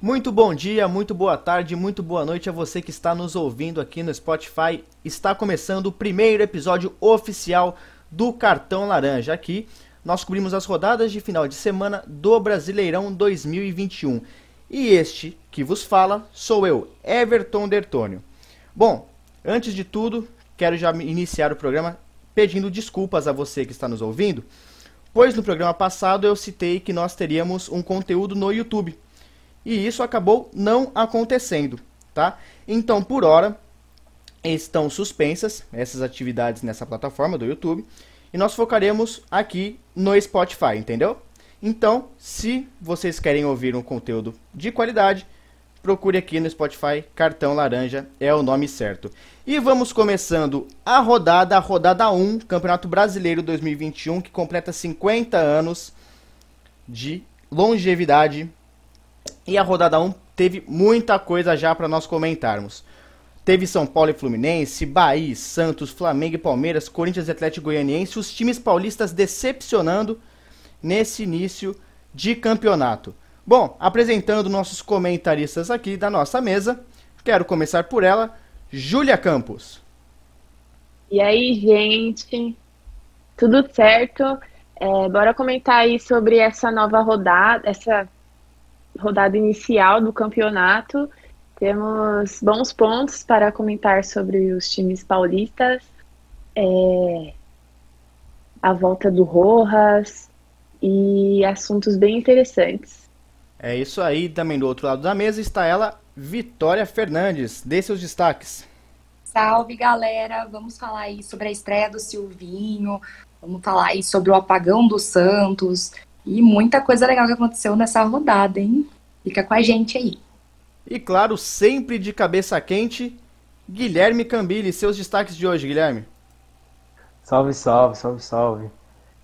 Muito bom dia, muito boa tarde, muito boa noite a você que está nos ouvindo aqui no Spotify. Está começando o primeiro episódio oficial do Cartão Laranja. Aqui nós cobrimos as rodadas de final de semana do Brasileirão 2021. E este que vos fala sou eu, Everton Dertônio. Bom, antes de tudo, quero já iniciar o programa pedindo desculpas a você que está nos ouvindo, pois no programa passado eu citei que nós teríamos um conteúdo no YouTube e isso acabou não acontecendo, tá? Então, por hora, estão suspensas essas atividades nessa plataforma do YouTube e nós focaremos aqui no Spotify, entendeu? Então, se vocês querem ouvir um conteúdo de qualidade, procure aqui no Spotify, Cartão Laranja é o nome certo. E vamos começando a rodada, a rodada 1, Campeonato Brasileiro 2021, que completa 50 anos de longevidade e a rodada 1 teve muita coisa já para nós comentarmos. Teve São Paulo e Fluminense, Bahia, Santos, Flamengo e Palmeiras, Corinthians e Atlético Goianiense, os times paulistas decepcionando nesse início de campeonato. Bom, apresentando nossos comentaristas aqui da nossa mesa, quero começar por ela, Júlia Campos. E aí, gente? Tudo certo? É, bora comentar aí sobre essa nova rodada, essa rodada inicial do campeonato. Temos bons pontos para comentar sobre os times paulistas, é, a volta do Rojas e assuntos bem interessantes. É isso aí, também do outro lado da mesa está ela, Vitória Fernandes. Dê seus destaques. Salve galera, vamos falar aí sobre a estreia do Silvinho, vamos falar aí sobre o apagão do Santos, e muita coisa legal que aconteceu nessa rodada, hein? Fica com a gente aí. E claro, sempre de cabeça quente, Guilherme Cambili. Seus destaques de hoje, Guilherme. Salve, salve, salve, salve.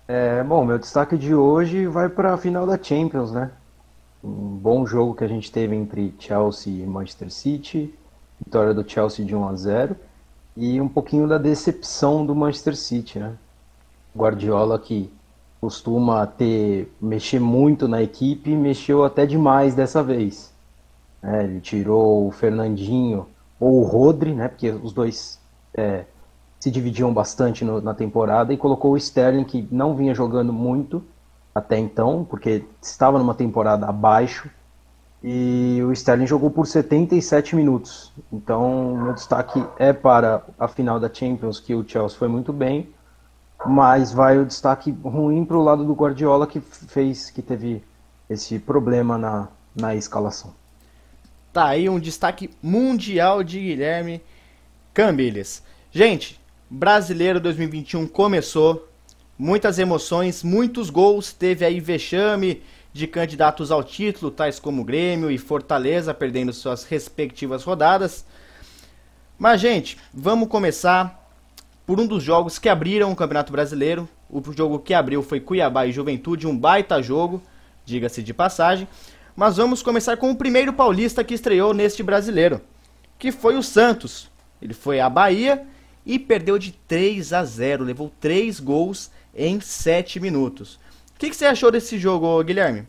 É, bom, meu destaque de hoje vai para a final da Champions, né? Um bom jogo que a gente teve entre Chelsea e Manchester City, vitória do Chelsea de 1 a 0 e um pouquinho da decepção do Manchester City, né? Guardiola que costuma ter mexer muito na equipe, mexeu até demais dessa vez. É, ele tirou o Fernandinho ou o Rodri, né, porque os dois é, se dividiam bastante no, na temporada, e colocou o Sterling, que não vinha jogando muito até então, porque estava numa temporada abaixo, e o Sterling jogou por 77 minutos. Então, meu destaque é para a final da Champions, que o Chelsea foi muito bem, mas vai o destaque ruim para o lado do Guardiola que fez que teve esse problema na, na escalação. Tá aí um destaque mundial de Guilherme Cambiles. Gente, Brasileiro 2021 começou, muitas emoções, muitos gols, teve aí vexame de candidatos ao título, tais como Grêmio e Fortaleza perdendo suas respectivas rodadas. Mas gente, vamos começar por um dos jogos que abriram o Campeonato Brasileiro. O jogo que abriu foi Cuiabá e Juventude, um baita jogo, diga-se de passagem. Mas vamos começar com o primeiro paulista que estreou neste brasileiro, que foi o Santos. Ele foi à Bahia e perdeu de 3 a 0, levou 3 gols em 7 minutos. O que, que você achou desse jogo, Guilherme?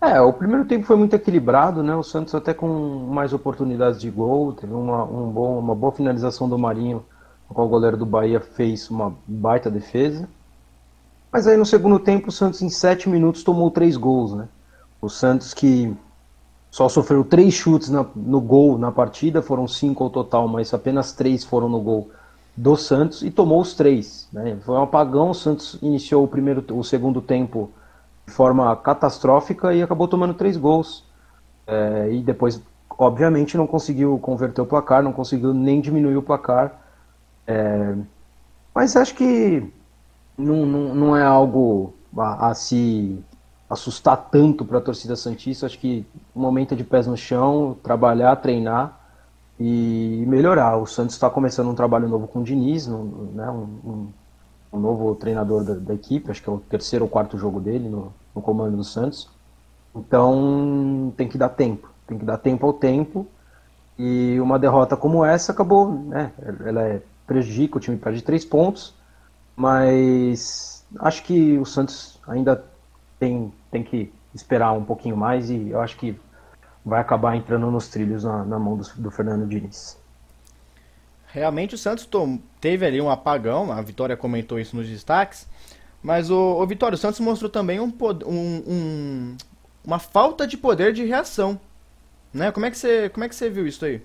É, o primeiro tempo foi muito equilibrado, né? O Santos até com mais oportunidades de gol, teve uma, um bom, uma boa finalização do Marinho o goleiro do Bahia fez uma baita defesa. Mas aí no segundo tempo o Santos em sete minutos tomou três gols, né? O Santos que só sofreu três chutes na, no gol na partida, foram cinco ao total, mas apenas três foram no gol do Santos e tomou os três. Né? Foi um apagão, o Santos iniciou o, primeiro, o segundo tempo de forma catastrófica e acabou tomando três gols. É, e depois, obviamente, não conseguiu converter o placar, não conseguiu nem diminuir o placar. É, mas acho que não, não, não é algo a, a se assustar tanto para a torcida Santista. Acho que o momento é de pés no chão, trabalhar, treinar e melhorar. O Santos está começando um trabalho novo com o Diniz, um, né, um, um novo treinador da, da, equipe, acho que é o terceiro ou quarto jogo dele no, no comando do Santos. Então tem que dar tempo, tem que dar tempo ao tempo. E uma derrota como essa acabou, né? Ela é prejudica, o time perde três pontos, mas acho que o Santos ainda tem, tem que esperar um pouquinho mais e eu acho que vai acabar entrando nos trilhos na, na mão do, do, Fernando Diniz. Realmente o Santos teve ali um apagão, a Vitória comentou isso nos destaques, mas o, o Vitória, o Santos mostrou também um, um, um, uma falta de poder de reação. Né? Como, é que você, como é que você viu isso aí?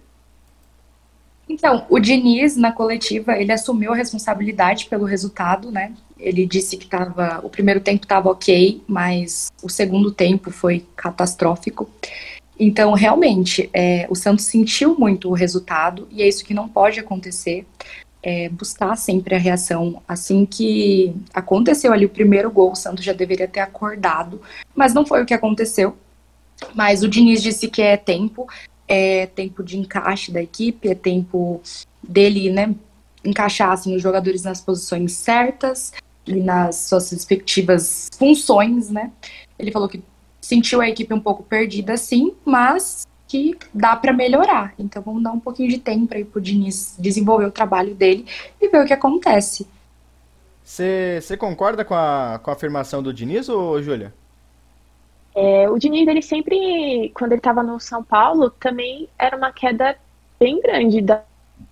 Então, o Diniz, na coletiva, ele assumiu a responsabilidade pelo resultado, né? Ele disse que tava, o primeiro tempo estava ok, mas o segundo tempo foi catastrófico. Então, realmente, é, o Santos sentiu muito o resultado e é isso que não pode acontecer. É, buscar sempre a reação. Assim que aconteceu ali o primeiro gol, o Santos já deveria ter acordado, mas não foi o que aconteceu. Mas o Diniz disse que é tempo, é tempo de encaixe da equipe, é tempo dele, né, encaixar assim, os jogadores nas posições certas e nas suas respectivas funções, né? Ele falou que sentiu a equipe um pouco perdida, sim, mas que dá para melhorar. Então vamos dar um pouquinho de tempo aí pro Diniz desenvolver o trabalho dele e ver o que acontece. Você concorda com a, com a afirmação do Diniz, ou Júlia? É, o Diniz, ele sempre, quando ele estava no São Paulo, também era uma queda bem grande da,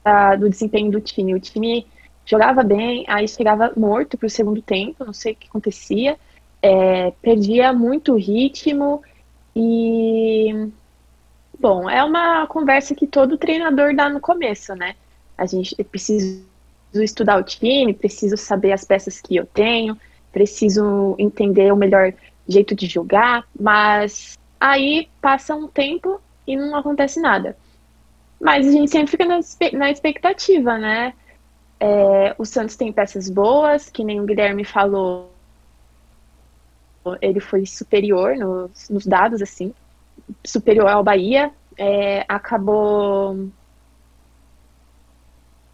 da, do desempenho do time. O time jogava bem, aí chegava morto para o segundo tempo, não sei o que acontecia, é, perdia muito ritmo e. Bom, é uma conversa que todo treinador dá no começo, né? A gente precisa estudar o time, preciso saber as peças que eu tenho, preciso entender o melhor jeito de jogar, mas aí passa um tempo e não acontece nada. Mas a gente sempre fica na, expectativa, né? É, o Santos tem peças boas, que nem o Guilherme falou, ele foi superior nos, nos dados, assim, superior ao Bahia, é, acabou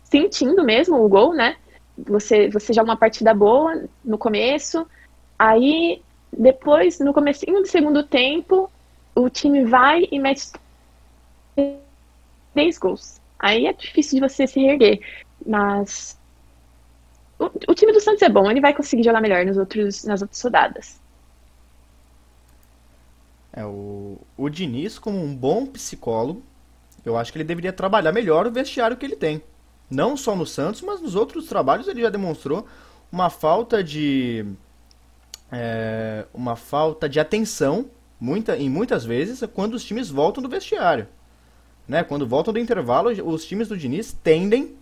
sentindo mesmo o gol, né? Você, você joga uma partida boa no começo, aí depois, no começo do segundo tempo, o time vai e mete três gols. Aí é difícil de você se reerguer. Mas o, o, time do Santos é bom, ele vai conseguir jogar melhor nos outros, nas outras rodadas. É, o, o Diniz, como um bom psicólogo, eu acho que ele deveria trabalhar melhor o vestiário que ele tem. Não só no Santos, mas nos outros trabalhos ele já demonstrou uma falta de é, uma falta de atenção, muita, em muitas vezes, quando os times voltam do vestiário. Né? Quando voltam do intervalo, os times do Diniz tendem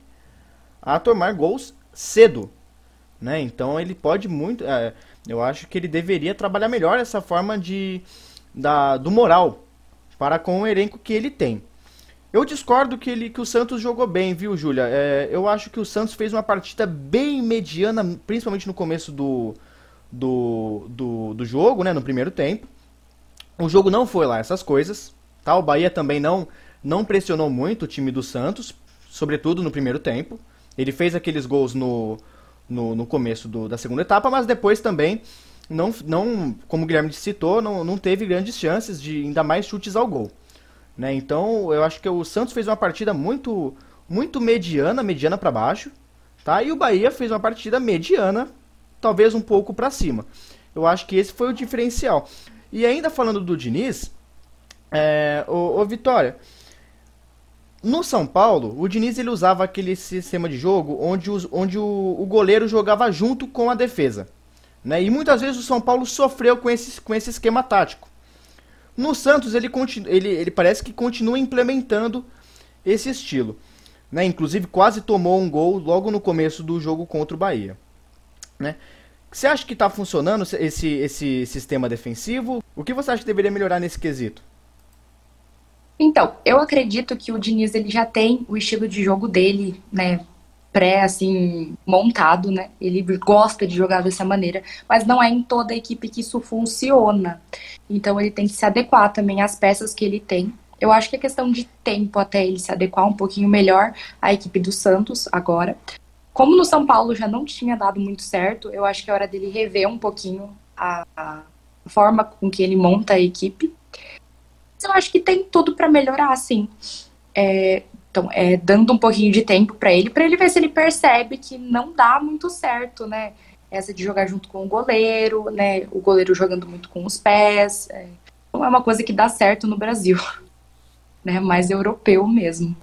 a tomar gols cedo. Né? Então ele pode muito. É, eu acho que ele deveria trabalhar melhor essa forma de, da, do moral para com o elenco que ele tem. Eu discordo que, ele, que o Santos jogou bem, viu, Júlia? É, eu acho que o Santos fez uma partida bem mediana, principalmente no começo do, do, do, do jogo, né, no primeiro tempo. O jogo não foi lá essas coisas, tá? O Bahia também não, não pressionou muito o time do Santos, sobretudo no primeiro tempo. Ele fez aqueles gols no, no, no começo do, da segunda etapa, mas depois também, não, não como o Guilherme citou, não, não teve grandes chances de ainda mais chutes ao gol. Né? Então, eu acho que o Santos fez uma partida muito muito mediana, mediana para baixo, tá? E o Bahia fez uma partida mediana talvez um pouco para cima. Eu acho que esse foi o diferencial. E ainda falando do Diniz, é, o, o Vitória, no São Paulo, o Diniz ele usava aquele sistema de jogo onde, os, onde o, o goleiro jogava junto com a defesa. Né? E muitas vezes o São Paulo sofreu com esse, com esse esquema tático. No Santos, ele, continu, ele, ele parece que continua implementando esse estilo. Né? Inclusive, quase tomou um gol logo no começo do jogo contra o Bahia. Né? Você acha que está funcionando esse, esse sistema defensivo? O que você acha que deveria melhorar nesse quesito? Então, eu acredito que o Diniz ele já tem o estilo de jogo dele, né, pré assim montado, né? Ele gosta de jogar dessa maneira, mas não é em toda a equipe que isso funciona. Então ele tem que se adequar também às peças que ele tem. Eu acho que é questão de tempo até ele se adequar um pouquinho melhor à equipe do Santos agora. Como no São Paulo já não tinha dado muito certo, eu acho que é hora dele rever um pouquinho a, a forma com que ele monta a equipe. Mas eu acho que tem tudo para melhorar, sim. É, então, é, dando um pouquinho de tempo para ele, para ele ver se ele percebe que não dá muito certo, né? Essa de jogar junto com o goleiro, né? O goleiro jogando muito com os pés. É. não é uma coisa que dá certo no Brasil, né? Mais europeu mesmo.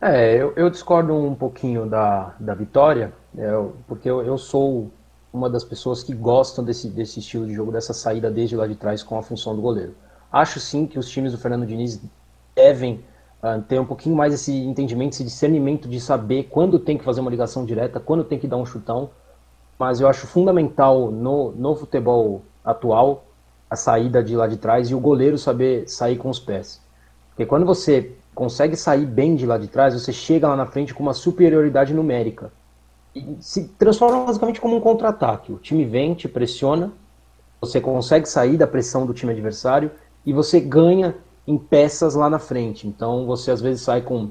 É, eu, eu discordo um pouquinho da, da Vitória, é, porque eu, eu sou uma das pessoas que gostam desse, desse estilo de jogo, dessa saída desde lá de trás com a função do goleiro. Acho sim que os times do Fernando Diniz devem uh, ter um pouquinho mais esse entendimento, esse discernimento de saber quando tem que fazer uma ligação direta, quando tem que dar um chutão. Mas eu acho fundamental no, no futebol atual a saída de lá de trás e o goleiro saber sair com os pés. Porque quando você consegue sair bem de lá de trás, você chega lá na frente com uma superioridade numérica. E se transforma basicamente como um contra-ataque. O time vem, te pressiona, você consegue sair da pressão do time adversário e você ganha em peças lá na frente. Então você às vezes sai com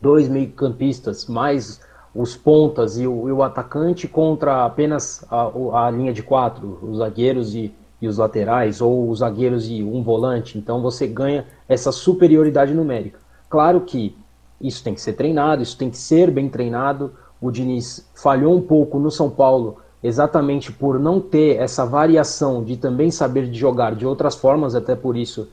dois meio-campistas, mais os pontas e o, e o, atacante contra apenas a, a, linha de quatro, os zagueiros e, e os laterais, ou os zagueiros e um volante. Então você ganha essa superioridade numérica. Claro que isso tem que ser treinado, isso tem que ser bem treinado. O Diniz falhou um pouco no São Paulo exatamente por não ter essa variação de também saber jogar de outras formas, até por isso,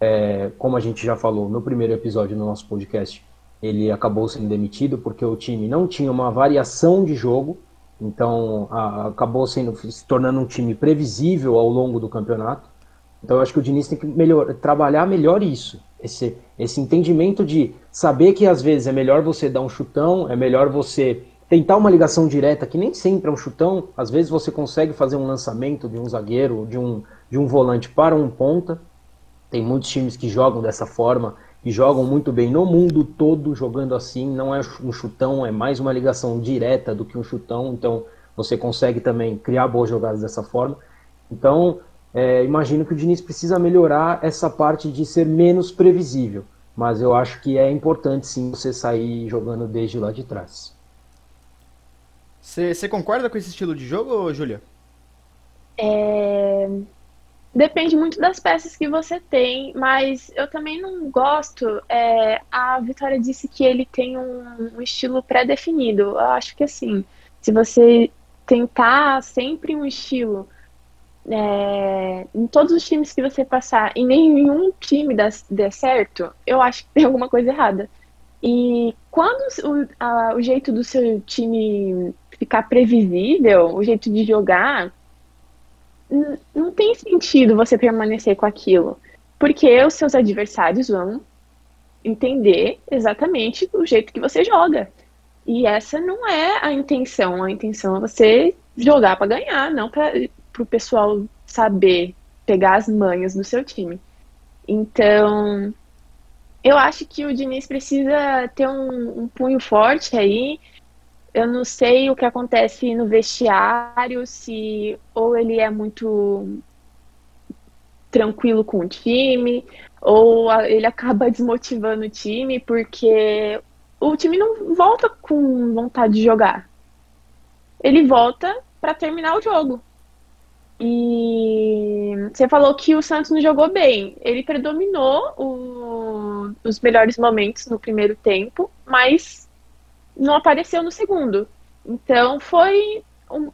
é, como a gente já falou no primeiro episódio do nosso podcast, ele acabou sendo demitido porque o time não tinha uma variação de jogo, então a, acabou sendo, se tornando um time previsível ao longo do campeonato. Então eu acho que o Diniz tem que melhor, trabalhar melhor isso, esse, esse entendimento de saber que às vezes é melhor você dar um chutão, é melhor você tentar uma ligação direta, que nem sempre é um chutão, às vezes você consegue fazer um lançamento de um zagueiro, de um, de um volante para um ponta. Tem muitos times que jogam dessa forma e jogam muito bem no mundo todo jogando assim. Não é um chutão, é mais uma ligação direta do que um chutão. Então você consegue também criar boas jogadas dessa forma. Então é, imagino que o Diniz precisa melhorar essa parte de ser menos previsível. Mas eu acho que é importante sim você sair jogando desde lá de trás. Você concorda com esse estilo de jogo, Júlia? É... Depende muito das peças que você tem, mas eu também não gosto. É... A Vitória disse que ele tem um, um estilo pré-definido. Eu acho que assim, se você tentar sempre um estilo é, em todos os times que você passar e nenhum time der certo, eu acho que tem alguma coisa errada. E quando o, a, o jeito do seu time ficar previsível, o jeito de jogar, não tem sentido você permanecer com aquilo. Porque os seus adversários vão entender exatamente o jeito que você joga. E essa não é a intenção. A intenção é você jogar para ganhar, não para o pessoal saber pegar as manhas do seu time. Então, eu acho que o Diniz precisa ter um, um punho forte aí eu não sei o que acontece no vestiário, se ou ele é muito tranquilo com o time, ou ele acaba desmotivando o time, porque o time não volta com vontade de jogar. Ele volta para terminar o jogo. E você falou que o Santos não jogou bem. Ele predominou o, os melhores momentos no primeiro tempo, mas não apareceu no segundo. Então foi um...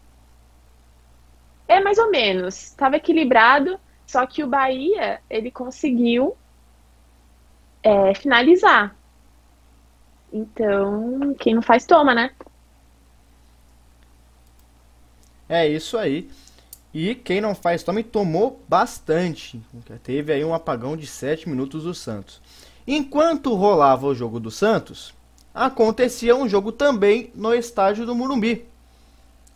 é mais ou menos, estava equilibrado, só que o Bahia ele conseguiu é, finalizar. Então quem não faz toma, né? É isso aí. E quem não faz toma tomou bastante. Teve aí um apagão de 7 minutos do Santos. Enquanto rolava o jogo do Santos, acontecia um jogo também no estádio do Murumbi.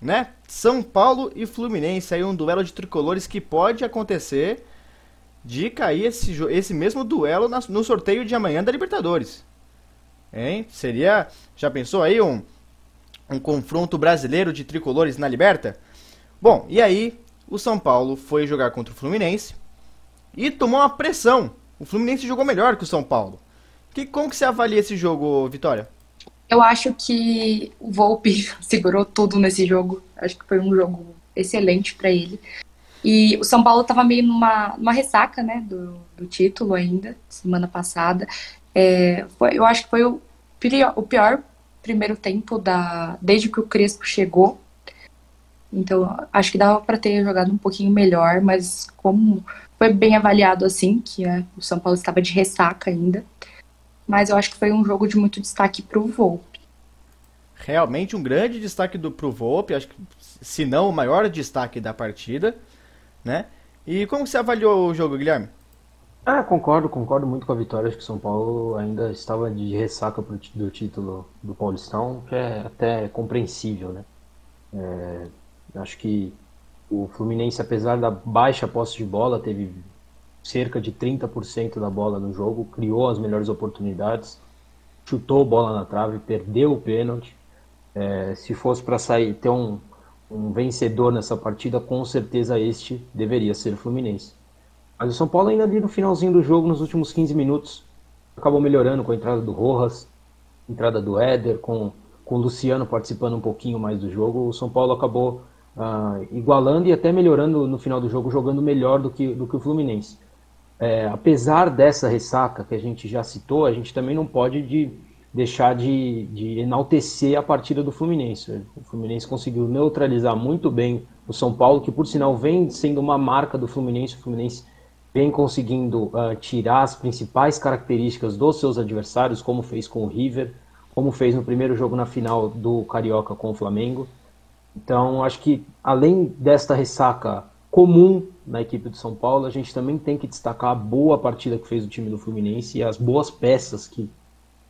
Né? São Paulo e Fluminense, aí um duelo de tricolores que pode acontecer de cair esse, esse mesmo duelo no sorteio de amanhã da Libertadores. Hein? Seria, já pensou aí um, um confronto brasileiro de tricolores na Liberta? Bom, e aí o São Paulo foi jogar contra o Fluminense e tomou uma pressão. O Fluminense jogou melhor que o São Paulo. Que, como que você avalia esse jogo, Vitória? Eu acho que o Volpe segurou tudo nesse jogo. Acho que foi um jogo excelente para ele. E o São Paulo estava meio numa, numa ressaca, né, do, do título ainda, semana passada. É, foi, eu acho que foi o pior, o pior primeiro tempo da desde que o Crespo chegou. Então, acho que dava para ter jogado um pouquinho melhor, mas como foi bem avaliado assim, que é, o São Paulo estava de ressaca ainda. Mas eu acho que foi um jogo de muito destaque para o Volpe. Realmente um grande destaque do pro Volpe, acho que se não o maior destaque da partida, né? E como você avaliou o jogo, Guilherme? Ah, concordo, concordo muito com a vitória. Acho que o São Paulo ainda estava de ressaca pro, do título do Paulistão, que é até compreensível, né? É, acho que o Fluminense, apesar da baixa posse de bola, teve cerca de 30% da bola no jogo, criou as melhores oportunidades, chutou bola na trave, perdeu o pênalti. É, se fosse para sair, ter um, um vencedor nessa partida, com certeza este deveria ser o Fluminense. Mas o São Paulo ainda ali no finalzinho do jogo, nos últimos 15 minutos, acabou melhorando com a entrada do Rojas, entrada do Éder, com, com o Luciano participando um pouquinho mais do jogo. O São Paulo acabou uh, igualando e até melhorando no final do jogo, jogando melhor do que, do que o Fluminense. É, apesar dessa ressaca que a gente já citou, a gente também não pode de, deixar de, de enaltecer a partida do Fluminense. O Fluminense conseguiu neutralizar muito bem o São Paulo, que por sinal vem sendo uma marca do Fluminense. O Fluminense vem conseguindo uh, tirar as principais características dos seus adversários, como fez com o River, como fez no primeiro jogo na final do Carioca com o Flamengo. Então, acho que além desta ressaca comum na equipe do São Paulo, a gente também tem que destacar a boa partida que fez o time do Fluminense e as boas peças que,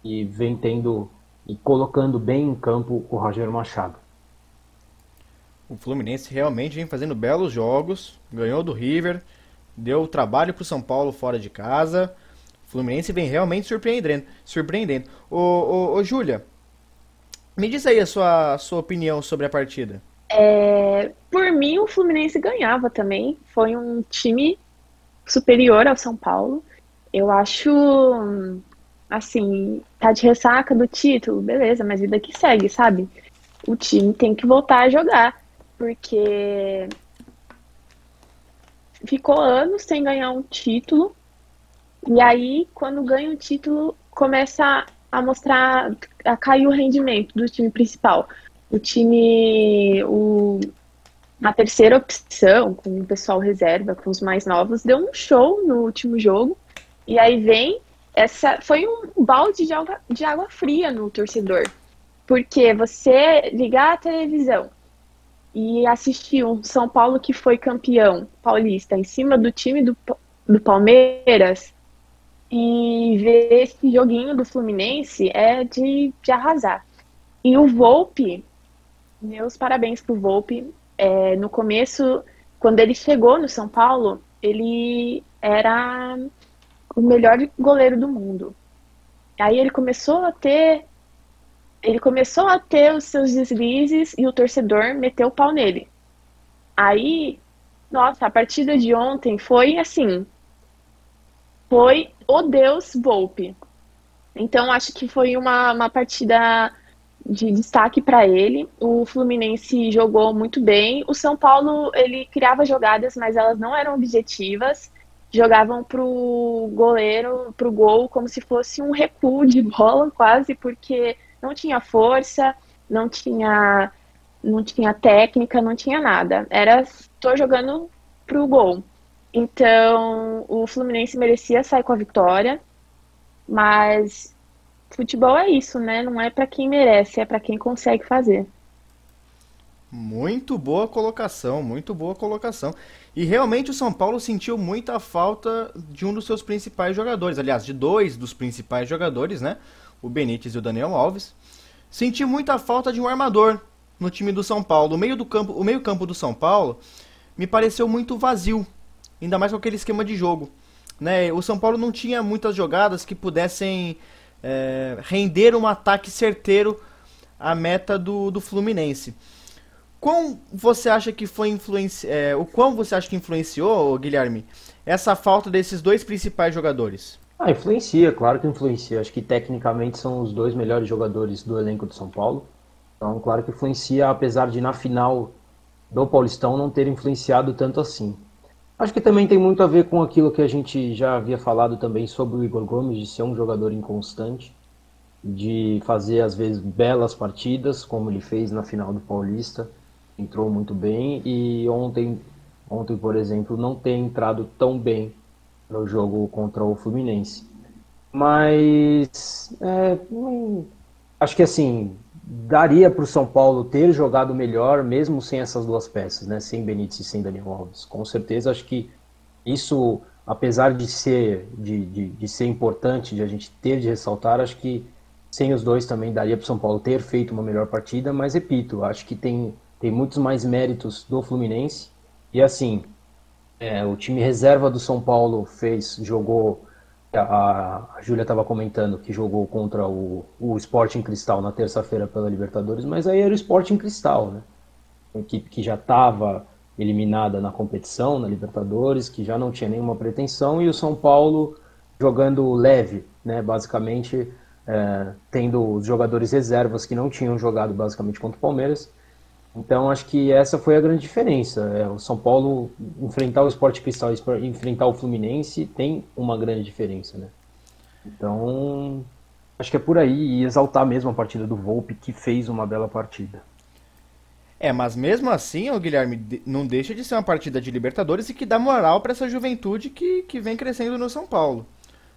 que vem tendo e colocando bem em campo o Roger Machado. O Fluminense realmente vem fazendo belos jogos, ganhou do River, deu trabalho para o São Paulo fora de casa. O Fluminense vem realmente surpreendendo. surpreendendo. Ô, ô, ô Júlia, me diz aí a sua, a sua opinião sobre a partida. É, por mim, o Fluminense ganhava também. Foi um time superior ao São Paulo. Eu acho, assim, tá de ressaca do título, beleza, mas vida que segue, sabe? O time tem que voltar a jogar, porque ficou anos sem ganhar um título. E aí, quando ganha um título, começa a mostrar, a cair o rendimento do time principal. O time, o, a terceira opção, com o pessoal reserva, com os mais novos, deu um show no último jogo. E aí vem essa. Foi um balde de água, de água fria no torcedor. Porque você ligar a televisão e assistir um São Paulo que foi campeão paulista em cima do time do, do Palmeiras e ver esse joguinho do Fluminense é de, de arrasar. E o Volpe, meus parabéns pro Volpe. É, no começo, quando ele chegou no São Paulo, ele era o melhor goleiro do mundo. Aí ele começou a ter ele começou a ter os seus deslizes e o torcedor meteu o pau nele. Aí, nossa, a partida de ontem foi assim. Foi o Deus Volpe. Então, acho que foi uma, uma partida de destaque para ele. O Fluminense jogou muito bem. O São Paulo, ele criava jogadas, mas elas não eram objetivas. Jogavam pro goleiro, pro gol, como se fosse um recuo de bola, quase, porque não tinha força, não tinha não tinha técnica, não tinha nada. Era tô jogando pro gol. Então, o Fluminense merecia sair com a vitória, mas futebol é isso, né? Não é para quem merece, é para quem consegue fazer. Muito boa colocação, muito boa colocação. E realmente o São Paulo sentiu muita falta de um dos seus principais jogadores, aliás, de dois dos principais jogadores, né? o Benítez e o Daniel Alves. Senti muita falta de um armador no time do São Paulo. O meio do campo, o meio campo do São Paulo me pareceu muito vazio, ainda mais com aquele esquema de jogo. Né? O São Paulo não tinha muitas jogadas que pudessem é, render um ataque certeiro à meta do, do Fluminense. Quão você acha que foi influenci... É, o quão você acha que influenciou, Guilherme, essa falta desses dois principais jogadores? Ah, influencia, claro que influencia. Acho que tecnicamente são os dois melhores jogadores do elenco do São Paulo. Então, claro que influencia, apesar de na final do Paulistão não ter influenciado tanto assim. Acho que também tem muito a ver com aquilo que a gente já havia falado também sobre o Igor Gomes, de ser um jogador inconstante, de fazer às vezes belas partidas, como ele fez na final do Paulista, entrou muito bem e ontem, ontem por exemplo, não tem entrado tão bem no jogo contra o Fluminense. Mas é, acho que assim daria para o São Paulo ter jogado melhor mesmo sem essas duas peças, né? Sem Benítez e sem Daniel Alves. Com certeza acho que isso, apesar de ser de, de, de ser importante, de a gente ter de ressaltar, acho que sem os dois também daria para o São Paulo ter feito uma melhor partida. Mas repito, acho que tem tem muitos mais méritos do Fluminense e assim é, o time reserva do São Paulo fez jogou a, a Júlia estava comentando que jogou contra o, o Sporting Cristal na terça-feira pela Libertadores, mas aí era o Sporting Cristal, né? Uma equipe que já estava eliminada na competição, na Libertadores, que já não tinha nenhuma pretensão, e o São Paulo jogando leve, né? Basicamente, é, tendo os jogadores reservas que não tinham jogado basicamente contra o Palmeiras. Então, acho que essa foi a grande diferença. É, o São Paulo enfrentar o Sport Cristal e enfrentar o Fluminense tem uma grande diferença, né? Então, acho que é por aí e exaltar mesmo a partida do Volpe, que fez uma bela partida. É, mas mesmo assim, o Guilherme, não deixa de ser uma partida de Libertadores e que dá moral para essa juventude que, que vem crescendo no São Paulo,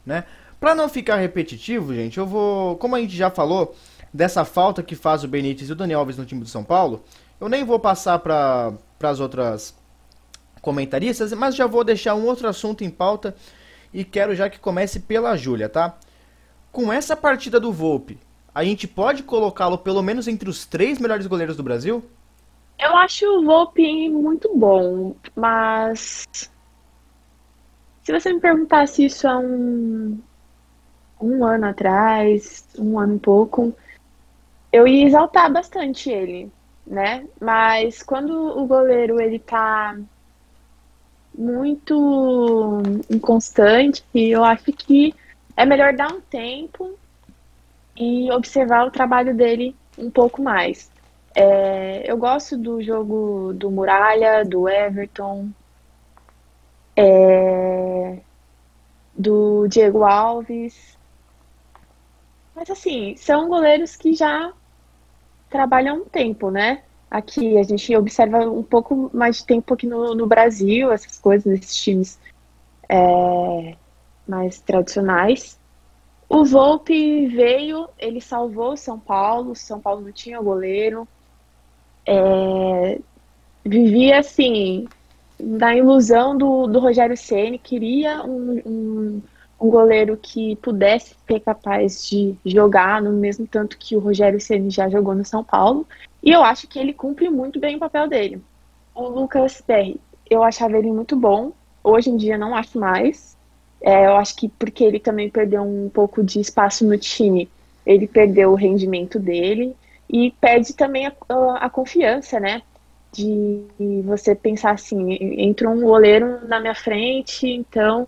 né? Para não ficar repetitivo, gente, eu vou, como a gente já falou dessa falta que faz o Benítez e o Daniel Alves no time do São Paulo, eu nem vou passar para as outras comentaristas, mas já vou deixar um outro assunto em pauta e quero já que comece pela Júlia, tá? Com essa partida do Volpe, a gente pode colocá-lo pelo menos entre os três melhores goleiros do Brasil? Eu acho o Volpe muito bom, mas se você me perguntasse isso há um, um ano atrás, um ano e pouco, eu ia exaltar bastante ele né? Mas quando o goleiro ele tá muito inconstante, eu acho que é melhor dar um tempo e observar o trabalho dele um pouco mais. É, eu gosto do jogo do Muralha, do Everton, é, do Diego Alves. Mas assim, são goleiros que já trabalha um tempo, né? Aqui a gente observa um pouco mais de tempo aqui no, no Brasil, essas coisas, esses times é, mais tradicionais. O Volpe veio, ele salvou São Paulo, São Paulo não tinha goleiro. É, vivia assim, na ilusão do, do Rogério Ceni queria um, um um goleiro que pudesse ser capaz de jogar no mesmo tanto que o Rogério Ceni já jogou no São Paulo. E eu acho que ele cumpre muito bem o papel dele. O Lucas Perry, eu achava ele muito bom. Hoje em dia não acho mais. É, eu acho que porque ele também perdeu um pouco de espaço no time, ele perdeu o rendimento dele e perde também a, a, a confiança, né? De você pensar assim, entrou um goleiro na minha frente, então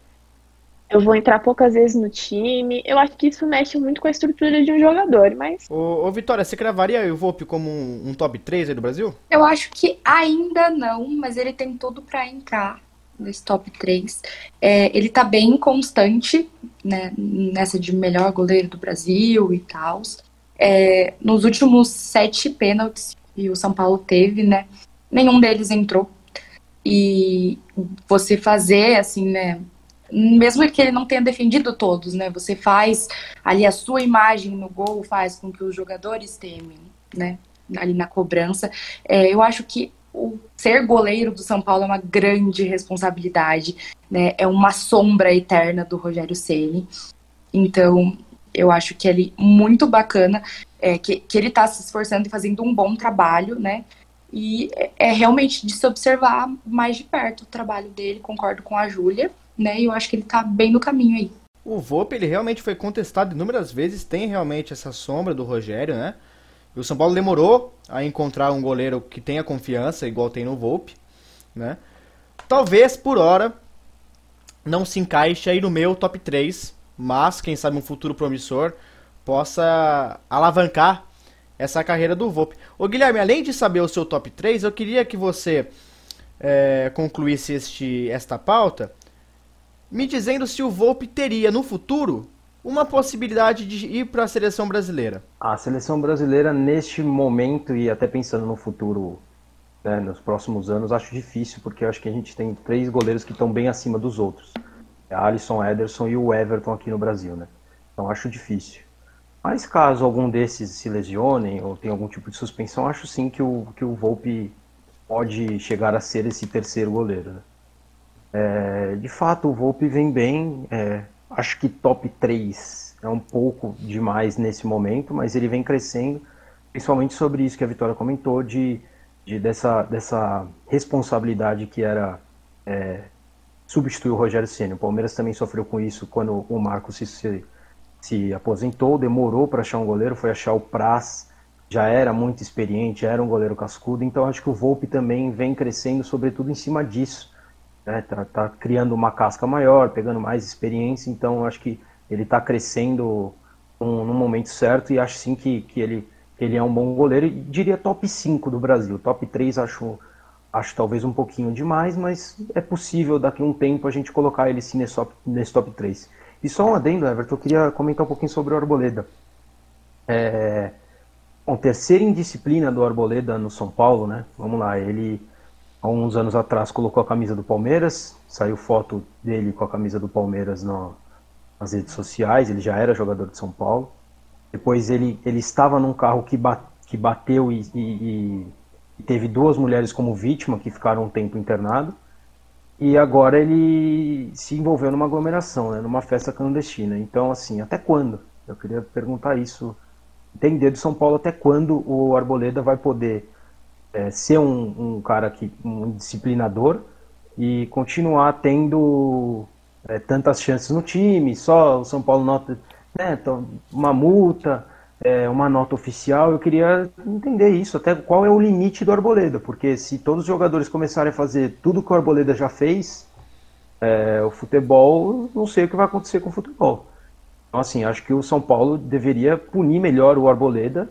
eu vou entrar poucas vezes no time. Eu acho que isso mexe muito com a estrutura de um jogador, mas. Ô, ô Vitória, você cravaria o Volpe como um, um, top 3 aí do Brasil? Eu acho que ainda não, mas ele tem tudo para entrar nesse top 3. É, ele tá bem constante, né, nessa de melhor goleiro do Brasil e tal. É, nos últimos sete pênaltis que o São Paulo teve, né, nenhum deles entrou. E você fazer, assim, né, mesmo que ele não tenha defendido todos, né? Você faz ali a sua imagem no gol, faz com que os jogadores temem, né? Ali na cobrança. É, eu acho que o ser goleiro do São Paulo é uma grande responsabilidade, né? É uma sombra eterna do Rogério Ceni. Então, eu acho que ele muito bacana, é, que, que ele está se esforçando e fazendo um bom trabalho, né? E é, é realmente de se observar mais de perto o trabalho dele, concordo com a Júlia né? E eu acho que ele tá bem no caminho aí. O Volpe, ele realmente foi contestado inúmeras vezes, tem realmente essa sombra do Rogério, né? E o São Paulo demorou a encontrar um goleiro que tenha confiança, igual tem no Volpe, né? Talvez, por hora, não se encaixe aí no meu top 3, mas, quem sabe, um futuro promissor possa alavancar essa carreira do Volpe. Ô Guilherme, além de saber o seu top 3, eu queria que você é, concluísse este, esta pauta me dizendo se o Volpe teria no futuro uma possibilidade de ir para a seleção brasileira. A seleção brasileira neste momento e até pensando no futuro né, nos próximos anos, acho difícil, porque acho que a gente tem três goleiros que estão bem acima dos outros. É Alisson, Ederson e o Everton aqui no Brasil, né? Então acho difícil. Mas caso algum desses se lesionem ou tenha algum tipo de suspensão, acho sim que o, que o Volpe pode chegar a ser esse terceiro goleiro. Né? É, de fato, o Volpe vem bem. É, acho que top 3 é um pouco demais nesse momento, mas ele vem crescendo, principalmente sobre isso que a Vitória comentou, de, de dessa, dessa responsabilidade que era é, substituir o Rogério Senna. O Palmeiras também sofreu com isso quando o Marcos se, se, se aposentou, demorou para achar um goleiro, foi achar o Praz, já era muito experiente, era um goleiro cascudo, então acho que o Volpe também vem crescendo, sobretudo em cima disso. Né? Tá, tá criando uma casca maior, pegando mais experiência, então acho que ele está crescendo um, no momento certo e acho sim que, que, ele, que ele é um bom goleiro. E diria top 5 do Brasil. Top 3 acho, acho talvez um pouquinho demais, mas é possível daqui a um tempo a gente colocar ele sim nesse top, nesse top 3. E só um adendo, Everton, eu queria comentar um pouquinho sobre o Arboleda. É, bom, terceira indisciplina do Arboleda no São Paulo, né? Vamos lá, ele há uns anos atrás colocou a camisa do Palmeiras, saiu foto dele com a camisa do Palmeiras no, nas redes sociais, ele já era jogador de São Paulo. Depois ele, ele estava num carro que, que bateu e, e, e, teve duas mulheres como vítima que ficaram um tempo internado. E agora ele se envolveu numa aglomeração, né, numa festa clandestina. Então, assim, até quando? Eu queria perguntar isso. Entender do São Paulo até quando o Arboleda vai poder é, ser um, um cara que um disciplinador e continuar tendo é, tantas chances no time, só o São Paulo nota né, então, uma multa, é, uma nota oficial. Eu queria entender isso, até qual é o limite do Arboleda, porque se todos os jogadores começarem a fazer tudo que o Arboleda já fez, é, o futebol, não sei o que vai acontecer com o futebol. Então, assim, acho que o São Paulo deveria punir melhor o Arboleda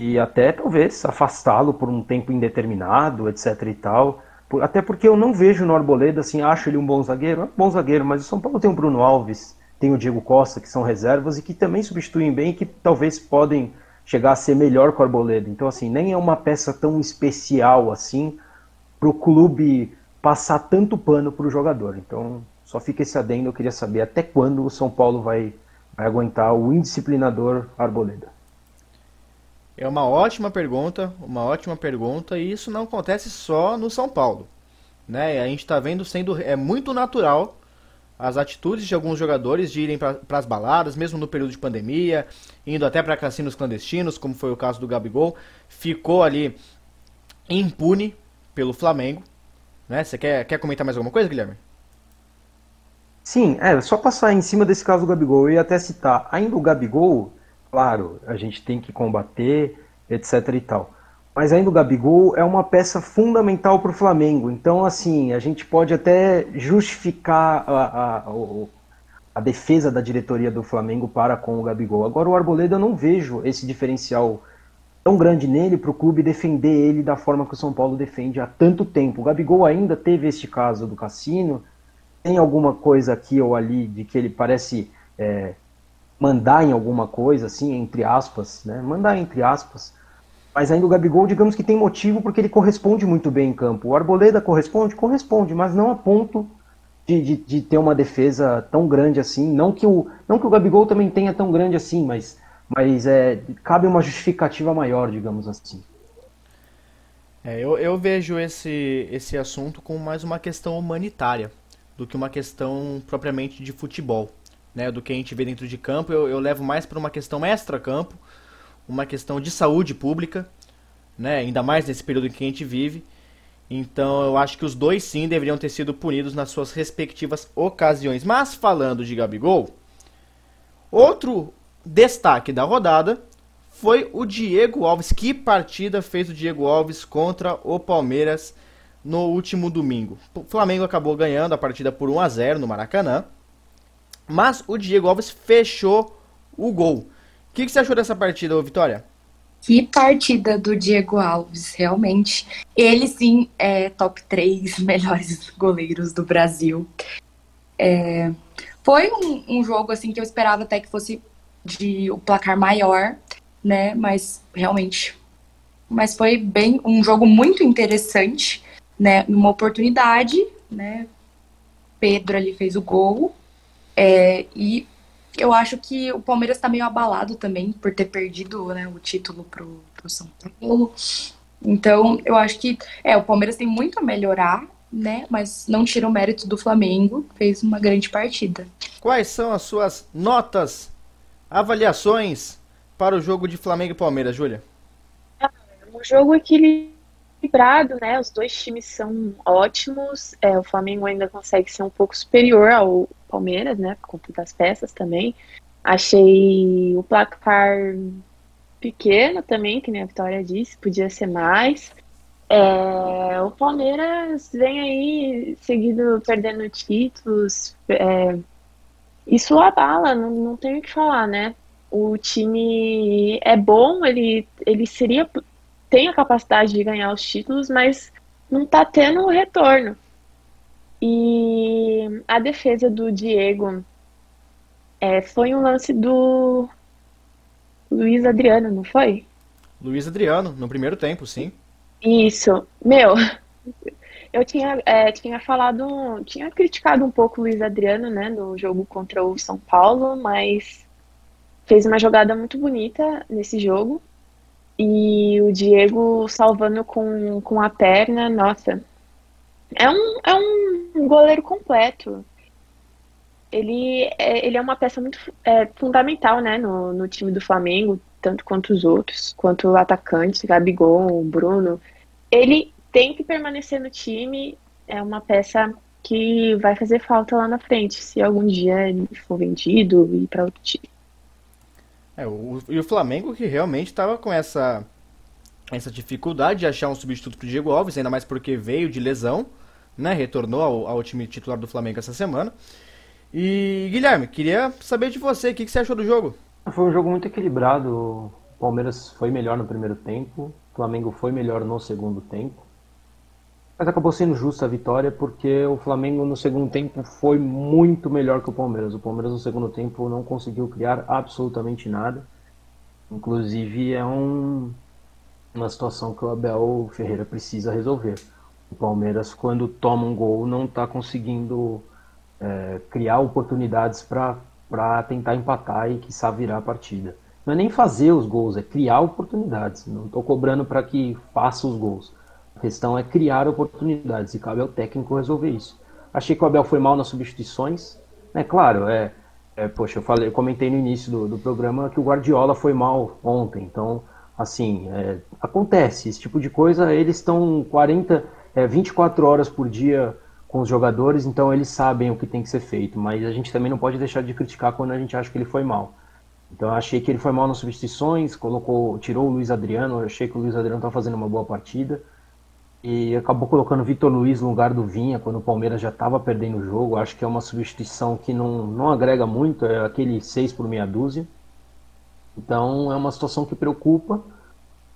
e até talvez afastá-lo por um tempo indeterminado, etc e tal. Até porque eu não vejo no Arboleda, assim, acho ele um bom zagueiro, é um bom zagueiro, mas o São Paulo tem o Bruno Alves, tem o Diego Costa, que são reservas e que também substituem bem e que talvez podem chegar a ser melhor que o Arboleda. Então, assim, nem é uma peça tão especial assim para o clube passar tanto pano para o jogador. Então, só fica esse adendo, eu queria saber até quando o São Paulo vai, vai aguentar o indisciplinador Arboleda. É uma ótima pergunta, uma ótima pergunta, e isso não acontece só no São Paulo. Né? A gente está vendo sendo é muito natural as atitudes de alguns jogadores de irem para as baladas, mesmo no período de pandemia, indo até para cassinos clandestinos, como foi o caso do Gabigol, ficou ali impune pelo Flamengo. Né? Você quer, quer comentar mais alguma coisa, Guilherme? Sim, é, só passar em cima desse caso do Gabigol, ia até citar, ainda o Gabigol, claro, a gente tem que combater, etc e tal. Mas ainda o Gabigol é uma peça fundamental para o Flamengo. Então, assim, a gente pode até justificar a, a, a, defesa da diretoria do Flamengo para com o Gabigol. Agora, o Arboleda, eu não vejo esse diferencial tão grande nele para o clube defender ele da forma que o São Paulo defende há tanto tempo. O Gabigol ainda teve este caso do Cassino. Tem alguma coisa aqui ou ali de que ele parece é, mandar em alguma coisa, assim, entre aspas, né? Mandar entre aspas. Mas ainda o Gabigol, digamos que tem motivo porque ele corresponde muito bem em campo. O Arboleda corresponde? Corresponde, mas não a ponto de, de, de, ter uma defesa tão grande assim. Não que, o, não que o Gabigol também tenha tão grande assim, mas, mas é, cabe uma justificativa maior, digamos assim. É, eu, eu vejo esse, esse assunto como mais uma questão humanitária do que uma questão propriamente de futebol né, do que a gente vê dentro de campo. Eu, eu levo mais para uma questão extra-campo, uma questão de saúde pública, né, ainda mais nesse período em que a gente vive. Então eu acho que os dois sim deveriam ter sido punidos nas suas respectivas ocasiões. Mas falando de Gabigol, outro destaque da rodada foi o Diego Alves. Que partida fez o Diego Alves contra o Palmeiras no último domingo? O Flamengo acabou ganhando a partida por 1 a 0 no Maracanã. Mas o Diego Alves fechou o gol. O que, que você achou dessa partida, Vitória? Que partida do Diego Alves, realmente. Ele sim é top 3 melhores goleiros do Brasil. É, foi um, um, jogo assim que eu esperava até que fosse de o placar maior, né? Mas realmente mas foi bem um jogo muito interessante, né? Uma oportunidade, né? Pedro ali fez o gol. É, e eu acho que o Palmeiras está meio abalado também por ter perdido né, o título pro, pro São Paulo. Então, eu acho que é, o Palmeiras tem muito a melhorar, né? Mas não tira o mérito do Flamengo, fez uma grande partida. Quais são as suas notas, avaliações para o jogo de Flamengo e Palmeiras, Júlia? Ah, um jogo equilibrado, né? Os dois times são ótimos. É, o Flamengo ainda consegue ser um pouco superior ao Palmeiras, né? Por conta das peças também. Achei o placar pequeno também, que nem a Vitória disse, podia ser mais. É, o Palmeiras vem aí seguido perdendo títulos. É, isso abala, não, não tenho o que falar, né? O time é bom, ele, ele seria tem a capacidade de ganhar os títulos, mas não tá tendo retorno. E a defesa do Diego é, foi um lance do Luiz Adriano, não foi? Luiz Adriano, no primeiro tempo, sim. Isso. Meu, eu tinha, é, tinha falado, tinha criticado um pouco o Luiz Adriano, né, no jogo contra o São Paulo, mas fez uma jogada muito bonita nesse jogo. E o Diego salvando com, com a perna, nossa. É um, é um goleiro completo ele é, ele é uma peça muito é, fundamental, né, no, no time do Flamengo, tanto quanto os outros, quanto o atacante, Gabigol, Bruno. Ele tem que permanecer no time, é uma peça que vai fazer falta lá na frente, se algum dia ele for vendido e ir para outro time. É, o, e o Flamengo que realmente estava com essa, essa dificuldade de achar um substituto para o Diego Alves, ainda mais porque veio de lesão, né, retornou ao, ao time titular do Flamengo essa semana. E Guilherme, queria saber de você, o que, que você achou do jogo? Foi um jogo muito equilibrado. O Palmeiras foi melhor no primeiro tempo, o Flamengo foi melhor no segundo tempo. Mas acabou sendo justa a vitória porque o Flamengo no segundo tempo foi muito melhor que o Palmeiras. O Palmeiras no segundo tempo não conseguiu criar absolutamente nada. Inclusive é um, uma situação que o Abel Ferreira precisa resolver. O Palmeiras, quando toma um gol, não está conseguindo é, criar oportunidades para tentar empatar e quiçá virar a partida. Não é nem fazer os gols, é criar oportunidades. Não estou cobrando para que faça os gols. A questão é criar oportunidades e cabe ao técnico resolver isso. Achei que o Abel foi mal nas substituições. É claro, é, é poxa, eu, falei, eu comentei no início do, do programa que o Guardiola foi mal ontem. Então, assim, é, acontece. Esse tipo de coisa, eles estão 40, é, 24 horas por dia com os jogadores, então eles sabem o que tem que ser feito, mas a gente também não pode deixar de criticar quando a gente acha que ele foi mal. Então eu achei que ele foi mal nas substituições, colocou, tirou o Luiz Adriano, achei que o Luiz Adriano estava fazendo uma boa partida. E acabou colocando Vitor Luiz no lugar do Vinha, quando o Palmeiras já estava perdendo o jogo. Acho que é uma substituição que não, não agrega muito, é aquele 6 por meia dúzia. Então é uma situação que preocupa.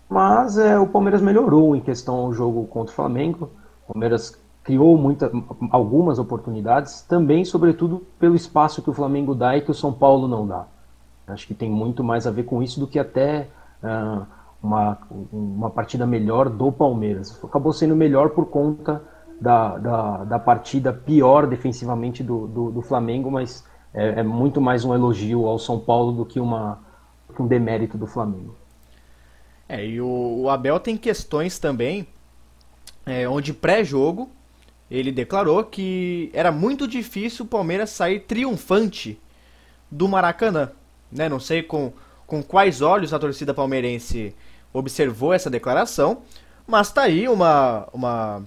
Mas é, o Palmeiras melhorou em questão ao jogo contra o Flamengo. O Palmeiras criou muita, algumas oportunidades, também, sobretudo, pelo espaço que o Flamengo dá e que o São Paulo não dá. Acho que tem muito mais a ver com isso do que até uh, uma, uma partida melhor do Palmeiras. Acabou sendo melhor por conta da, da, da partida pior defensivamente do, do, do Flamengo, mas é, é, muito mais um elogio ao São Paulo do que, uma, que um demérito do Flamengo. É, e o, o Abel tem questões também, é, onde pré-jogo ele declarou que era muito difícil o Palmeiras sair triunfante do Maracanã. Né? Não sei com, com quais olhos a torcida palmeirense observou essa declaração, mas tá aí uma, uma,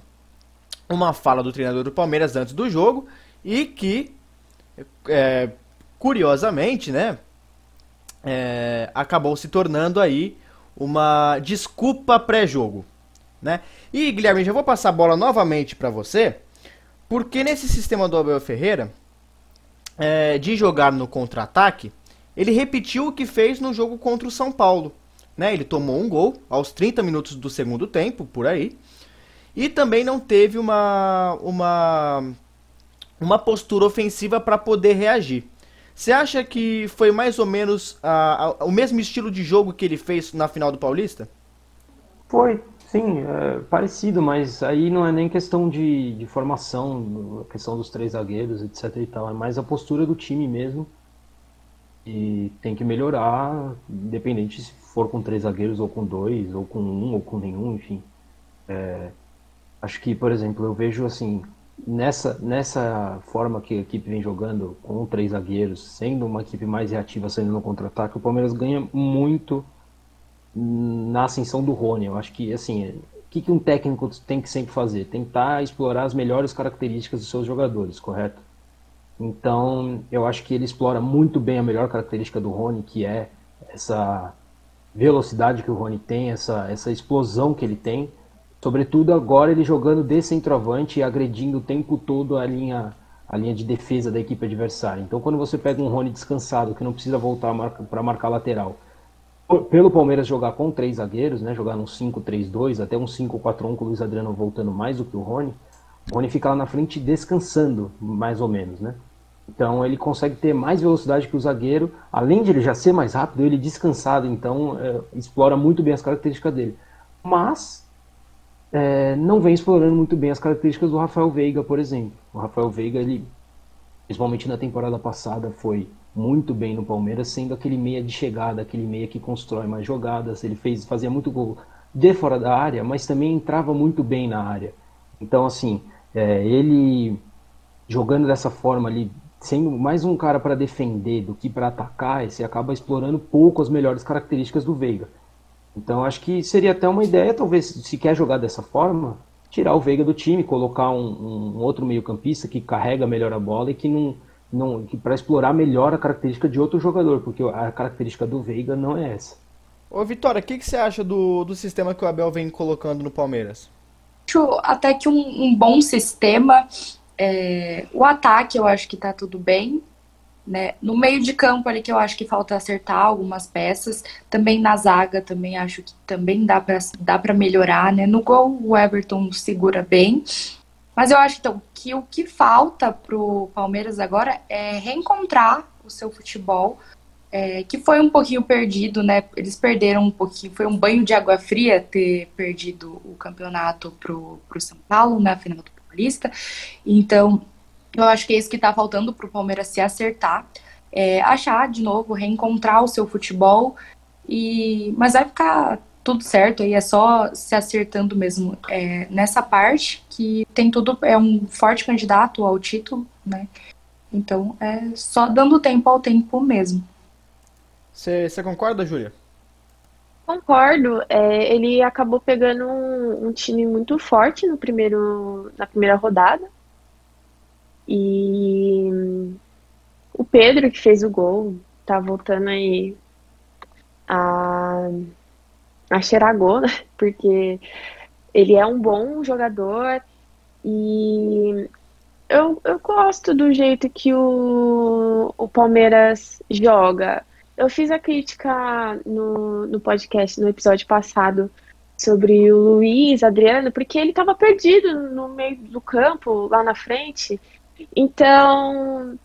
uma fala do treinador do Palmeiras antes do jogo e que, é, curiosamente, né, é, acabou se tornando aí uma desculpa pré-jogo. Né? E Guilherme, já vou passar a bola novamente para você, porque nesse sistema do Abel Ferreira, é, de jogar no contra-ataque, ele repetiu o que fez no jogo contra o São Paulo. Né? Ele tomou um gol aos 30 minutos do segundo tempo, por aí, e também não teve uma, uma, uma postura ofensiva para poder reagir. Você acha que foi mais ou menos a, a, o mesmo estilo de jogo que ele fez na final do Paulista? Foi, sim, é parecido, mas aí não é nem questão de, de formação, questão dos três zagueiros, etc e tal, é mais a postura do time mesmo. E tem que melhorar, independente se for com três zagueiros ou com dois, ou com um, ou com nenhum, enfim. É, acho que, por exemplo, eu vejo assim, nessa, nessa forma que a equipe vem jogando, com três zagueiros, sendo uma equipe mais reativa, saindo no contra-ataque, o Palmeiras ganha muito na ascensão do Rony. Eu acho que, assim, o que, que um técnico tem que sempre fazer? Tentar explorar as melhores características dos seus jogadores, correto? Então, eu acho que ele explora muito bem a melhor característica do Rony, que é essa velocidade que o Rony tem, essa, essa explosão que ele tem. Sobretudo agora ele jogando de centroavante e agredindo o tempo todo a linha, a linha de defesa da equipe adversária. Então, quando você pega um Rony descansado, que não precisa voltar para marcar lateral, pelo Palmeiras jogar com três zagueiros, né, jogar num 5-3-2, até um 5-4-1 com o Luiz Adriano voltando mais do que o Rony, o Rony fica lá na frente descansando, mais ou menos, né? Então ele consegue ter mais velocidade que o zagueiro, além de ele já ser mais rápido, ele descansado, então é, explora muito bem as características dele. Mas é, não vem explorando muito bem as características do Rafael Veiga, por exemplo. O Rafael Veiga, ele, principalmente na temporada passada, foi muito bem no Palmeiras, sendo aquele meia de chegada, aquele meia que constrói mais jogadas. Ele fez, fazia muito gol de fora da área, mas também entrava muito bem na área. Então, assim, é, ele jogando dessa forma ali, sendo mais um cara para defender do que para atacar, você acaba explorando pouco as melhores características do Veiga. Então, acho que seria até uma ideia, talvez, se quer jogar dessa forma, tirar o Veiga do time, colocar um, um outro meio-campista que carrega melhor a bola e que não não, para explorar melhor a característica de outro jogador, porque a característica do Veiga não é essa. Ô Vitória, o que, que você acha do, do sistema que o Abel vem colocando no Palmeiras? Acho até que um, um bom sistema. É, o ataque eu acho que tá tudo bem. Né? No meio de campo ali que eu acho que falta acertar algumas peças. Também na zaga também acho que também dá para dá pra melhorar. Né? No gol o Everton segura bem. Mas eu acho então que o que falta pro Palmeiras agora é reencontrar o seu futebol, é, que foi um pouquinho perdido, né? Eles perderam um pouquinho, foi um banho de água fria ter perdido o campeonato pro, pro São Paulo na final do Paulista. Então, eu acho que é isso que tá faltando pro Palmeiras se acertar. É, achar de novo, reencontrar o seu futebol. E, mas vai ficar tudo certo, aí é só se acertando mesmo é, nessa parte, que tem tudo, é um forte candidato ao título, né? Então é só dando tempo ao tempo mesmo. Você concorda, Júlia? Concordo. É, ele acabou pegando um, um, time muito forte no primeiro, na primeira rodada. E o Pedro, que fez o gol, tá voltando aí a a Xerago, né? Porque ele é um bom jogador e eu, eu gosto do jeito que o, o Palmeiras joga. Eu fiz a crítica no, no podcast, no episódio passado, sobre o Luiz Adriano, porque ele estava perdido no meio do campo, lá na frente. Então,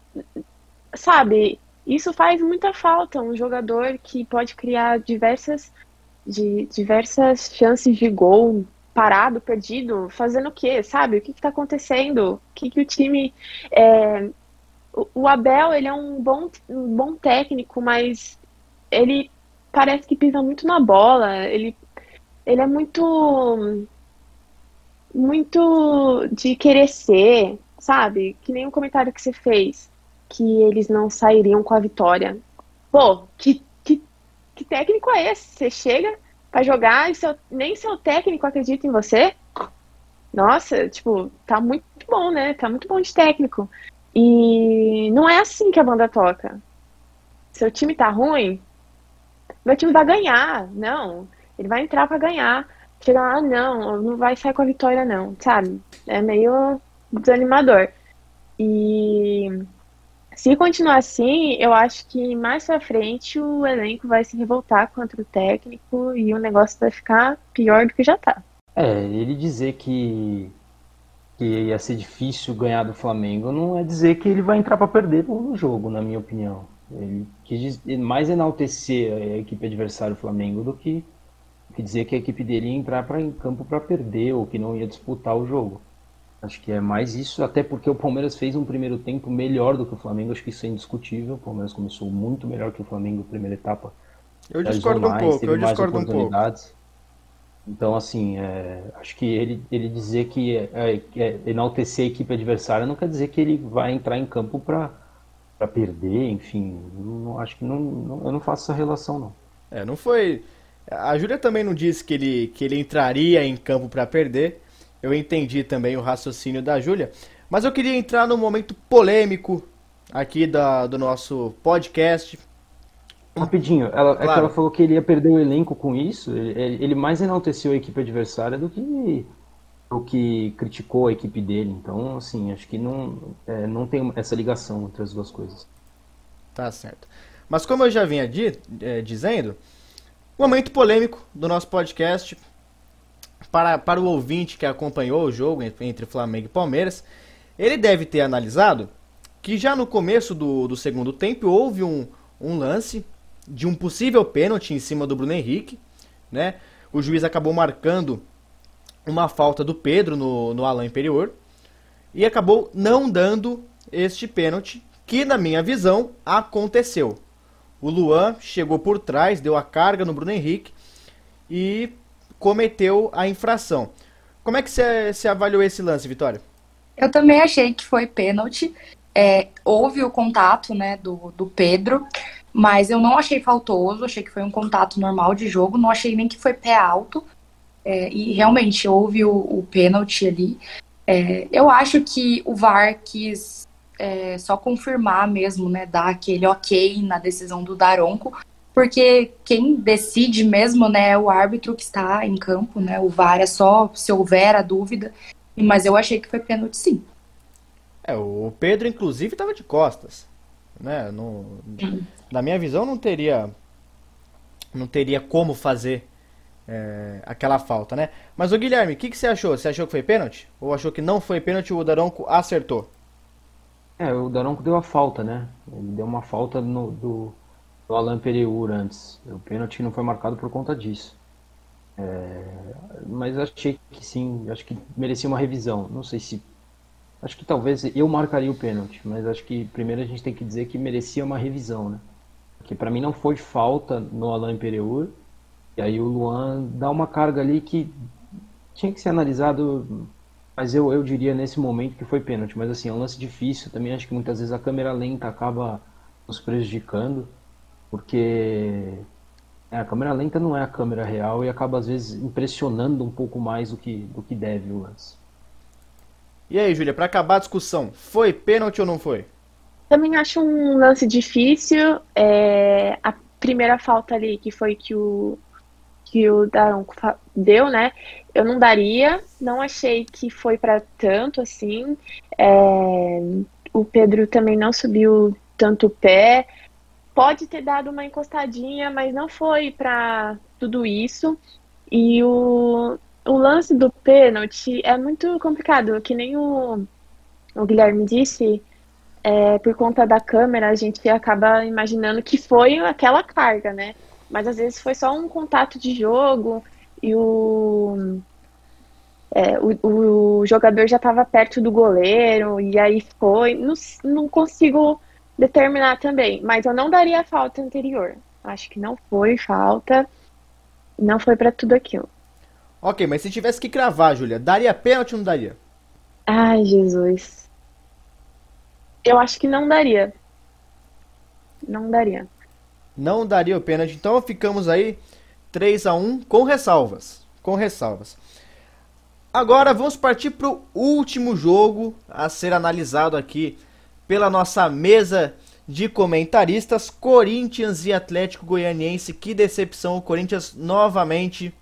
sabe, isso faz muita falta. Um jogador que pode criar diversas de diversas chances de gol parado, perdido, fazendo o quê, sabe? O que está acontecendo? O que, que o time. É... O, Abel, ele é um bom, um bom técnico, mas ele parece que pisa muito na bola. Ele, ele é muito. Muito de querer ser, sabe? Que nem o comentário que você fez, que eles não sairiam com a vitória. Pô, que que técnico é esse? Você chega para jogar e seu, nem seu técnico acredita em você? Nossa, tipo, tá muito bom, né? Tá muito bom de técnico. E não é assim que a banda toca. Seu time tá ruim, meu time vai ganhar. Não, ele vai entrar para ganhar. Chega lá, não, não vai sair com a vitória, não, sabe? É meio desanimador. E se continuar assim, eu acho que mais pra frente o elenco vai se revoltar contra o técnico e o negócio vai ficar pior do que já tá. É, ele dizer que, que ia ser difícil ganhar do Flamengo não é dizer que ele vai entrar para perder no jogo, na minha opinião. Ele quis mais enaltecer a equipe adversária do Flamengo do que que dizer que a equipe dele ia entrar para em campo para perder ou que não ia disputar o jogo. Acho que é mais isso, até porque o Palmeiras fez um primeiro tempo melhor do que o Flamengo, acho que isso é indiscutível. O Palmeiras começou muito melhor que o Flamengo na primeira etapa. Eu discordo mais, um pouco, eu discordo um pouco. Então, assim, é, acho que ele, ele dizer que é, é, enaltecer a equipe adversária não quer dizer que ele vai entrar em campo para perder, enfim. Não, acho que não, não, eu não faço essa relação, não. É, não foi. A Júlia também não disse que ele, que ele entraria em campo para perder. Eu entendi também o raciocínio da Júlia. Mas eu queria entrar no momento polêmico aqui da, do nosso podcast. Rapidinho, ela, claro. é que ela falou que ele ia perder o elenco com isso. Ele, ele mais enalteceu a equipe adversária do que o que criticou a equipe dele. Então, assim, acho que não, é, não tem essa ligação entre as duas coisas. Tá certo. Mas como eu já vinha di, é, dizendo, momento polêmico do nosso podcast para, para o ouvinte que acompanhou o jogo entre Flamengo e Palmeiras, ele deve ter analisado que já no começo do, do segundo tempo houve um, um lance de um possível pênalti em cima do Bruno Henrique, né? O juiz acabou marcando uma falta do Pedro no, no Alain Imperior e acabou não dando este pênalti, que na minha visão aconteceu. O Luan chegou por trás, deu a carga no Bruno Henrique e cometeu a infração. Como é que você avaliou esse lance, Vitória? Eu também achei que foi pênalti. É, houve o contato né, do, do Pedro, mas eu não achei faltoso, achei que foi um contato normal de jogo, não achei nem que foi pé alto. É, e realmente houve o, o pênalti ali. É, eu acho que o VAR quis é, só confirmar mesmo, né, dar aquele ok na decisão do Daronco, porque quem decide mesmo, né, é o árbitro que está em campo, né, o VAR é só se houver a dúvida, mas eu achei que foi pênalti sim. É, o Pedro inclusive estava de costas, né, na minha visão não teria, não teria como fazer é, aquela falta, né? Mas o Guilherme, o que, que você achou? Você achou que foi pênalti? Ou achou que não foi pênalti o Daronco acertou? É, o Daronco deu a falta, né? Ele deu uma falta no, do, do Alan Pereur antes. O pênalti não foi marcado por conta disso. É, mas achei que sim, acho que merecia uma revisão. Não sei se. Acho que talvez eu marcaria o pênalti, mas acho que primeiro a gente tem que dizer que merecia uma revisão, né? Porque para mim não foi falta no Alain Pereur. E aí o Luan dá uma carga ali que tinha que ser analisado, mas eu, eu diria nesse momento que foi pênalti. Mas assim, é um lance difícil. Também acho que muitas vezes a câmera lenta acaba nos prejudicando porque é, a câmera lenta não é a câmera real e acaba às vezes impressionando um pouco mais do que, do que deve o lance. E aí, Júlia, para acabar a discussão, foi pênalti ou não foi? Também acho um lance difícil. É, a primeira falta ali, que foi que o, que o Daronco deu, né? Eu não daria, não achei que foi para tanto assim. É, o Pedro também não subiu tanto o pé pode ter dado uma encostadinha, mas não foi para tudo isso. E o, o lance do pênalti é muito complicado, que nem o, o Guilherme disse, é, por conta da câmera, a gente acaba imaginando que foi aquela carga, né? Mas às vezes foi só um contato de jogo e o, é, o, o, jogador já estava perto do goleiro e aí foi. Não, não consigo determinar também. Mas eu não daria falta anterior. Acho que não foi falta. Não foi para tudo aquilo. Ok, mas se tivesse que cravar, Júlia, daria pênalti ou não daria? Ai, Jesus. Eu acho que não daria. Não daria. Não daria o pênalti. Então ficamos aí 3 a 1 com ressalvas. Com ressalvas. Agora vamos partir para o último jogo a ser analisado aqui pela nossa mesa de comentaristas, Corinthians e Atlético Goianiense. Que decepção, o Corinthians novamente,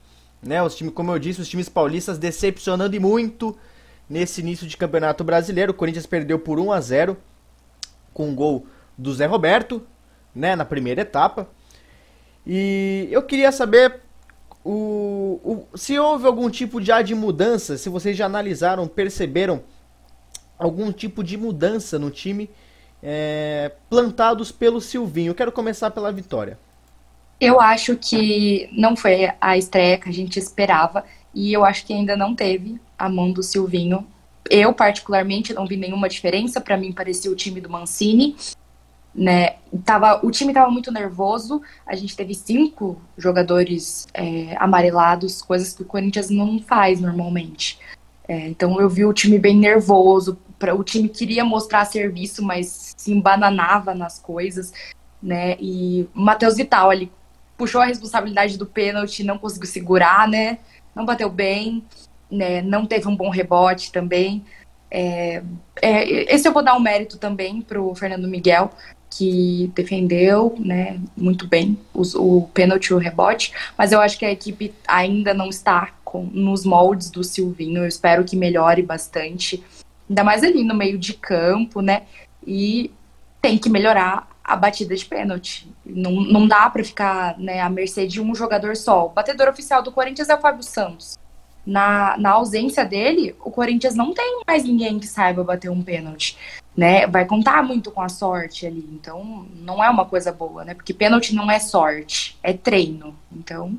né, os times, como eu disse, os times paulistas decepcionando e muito nesse início de Campeonato Brasileiro. O Corinthians perdeu por 1 a 0 com um gol do Zé Roberto, né, na primeira etapa. E eu queria saber o, o, se houve algum tipo já de mudança, se vocês já analisaram, perceberam algum tipo de mudança no time é, plantados pelo Silvinho. Eu quero começar pela vitória. Eu acho que não foi a estreia que a gente esperava e eu acho que ainda não teve a mão do Silvinho. Eu, particularmente, não vi nenhuma diferença. Para mim, parecia o time do Mancini. Né? Tava, o time estava muito nervoso. A gente teve cinco jogadores é, amarelados, coisas que o Corinthians não faz normalmente. É, então eu vi o time bem nervoso. Pra, o time queria mostrar serviço, mas se embananava nas coisas. Né? E o Matheus Vital ali puxou a responsabilidade do pênalti, não conseguiu segurar, né? Não bateu bem, né? Não teve um bom rebote também. É, é, esse eu vou dar um mérito também para o Fernando Miguel, que defendeu né, muito bem os, o pênalti e o rebote, mas eu acho que a equipe ainda não está com, nos moldes do Silvinho. Eu espero que melhore bastante, ainda mais ali no meio de campo, né? E tem que melhorar a batida de pênalti. Não, não dá para ficar né, à mercê de um jogador só. O batedor oficial do Corinthians é o Fábio Santos. Na, na ausência dele, o Corinthians não tem mais ninguém que saiba bater um pênalti. Né? Vai contar muito com a sorte ali. Então, não é uma coisa boa, né? Porque pênalti não é sorte, é treino. Então,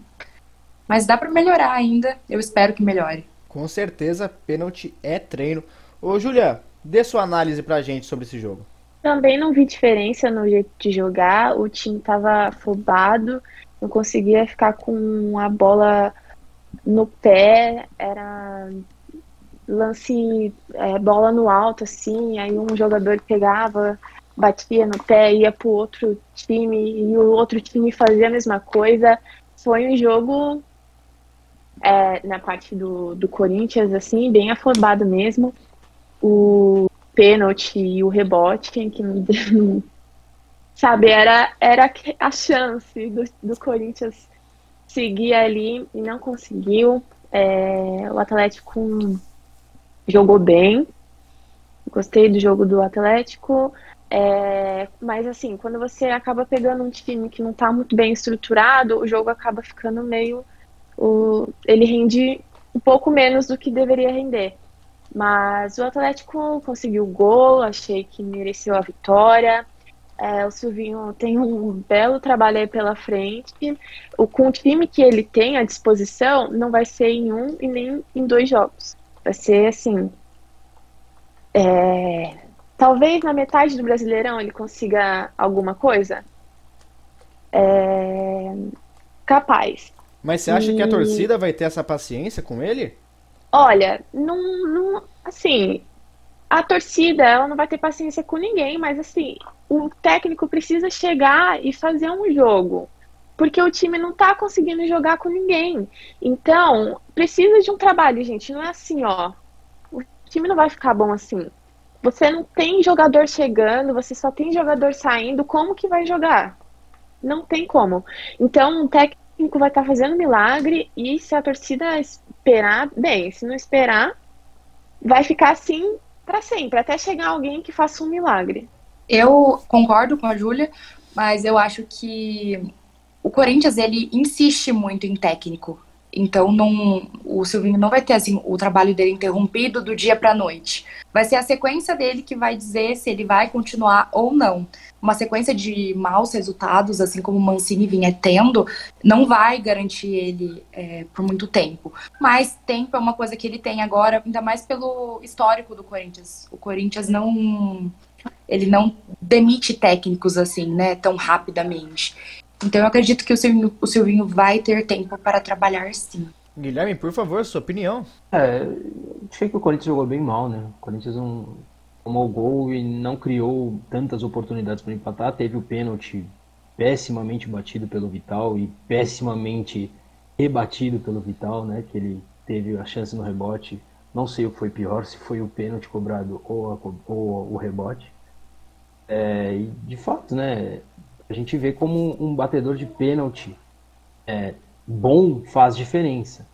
mas dá para melhorar ainda. Eu espero que melhore. Com certeza, pênalti é treino. Ô, Julia, dê sua análise pra gente sobre esse jogo. Também não vi diferença no jeito de jogar. O time estava afobado, não conseguia ficar com a bola no pé. Era lance, é, bola no alto, assim. Aí um jogador pegava, batia no pé, ia pro outro time e o outro time fazia a mesma coisa. Foi um jogo é, na parte do, do Corinthians, assim, bem afobado mesmo. O pênalti e o rebote, que não, sabe, era, era a chance do, do Corinthians seguir ali e não conseguiu. É, o Atlético jogou bem, gostei do jogo do Atlético, é, mas assim, quando você acaba pegando um time que não está muito bem estruturado, o jogo acaba ficando meio. O, ele rende um pouco menos do que deveria render. Mas o Atlético conseguiu o gol, achei que mereceu a vitória. É, o Silvinho tem um belo trabalho aí pela frente. O, com o time que ele tem à disposição, não vai ser em um e nem em dois jogos. Vai ser assim. É, talvez na metade do Brasileirão ele consiga alguma coisa. É, capaz. Mas você acha e... que a torcida vai ter essa paciência com ele? Olha, não, não, assim, a torcida ela não vai ter paciência com ninguém, mas assim, o técnico precisa chegar e fazer um jogo, porque o time não tá conseguindo jogar com ninguém. Então, precisa de um trabalho, gente. Não é assim, ó. O time não vai ficar bom assim. Você não tem jogador chegando, você só tem jogador saindo, como que vai jogar? Não tem como. Então, o técnico vai estar tá fazendo milagre e se a torcida esperar, bem, se não esperar, vai ficar assim para sempre, até chegar alguém que faça um milagre. Eu concordo com a Júlia, mas eu acho que o Corinthians ele insiste muito em técnico. Então não, o Silvinho não vai ter assim o trabalho dele interrompido do dia para a noite. Vai ser a sequência dele que vai dizer se ele vai continuar ou não. Uma sequência de maus resultados, assim como o Mancini vinha tendo, não vai garantir ele é, por muito tempo. Mas tempo é uma coisa que ele tem agora, ainda mais pelo histórico do Corinthians. O Corinthians não ele não demite técnicos assim, né, tão rapidamente. Então eu acredito que o Silvinho, o Silvinho vai ter tempo para trabalhar sim. Guilherme, por favor, sua opinião. É, achei que o Corinthians jogou bem mal, né? O Corinthians não tomou gol e não criou tantas oportunidades para empatar. Teve o pênalti pessimamente batido pelo Vital e pessimamente rebatido pelo Vital, né? Que ele teve a chance no rebote. Não sei o que foi pior, se foi o pênalti cobrado ou, a, ou o rebote. É, e de fato, né? A gente vê como um batedor de pênalti é, bom faz diferença.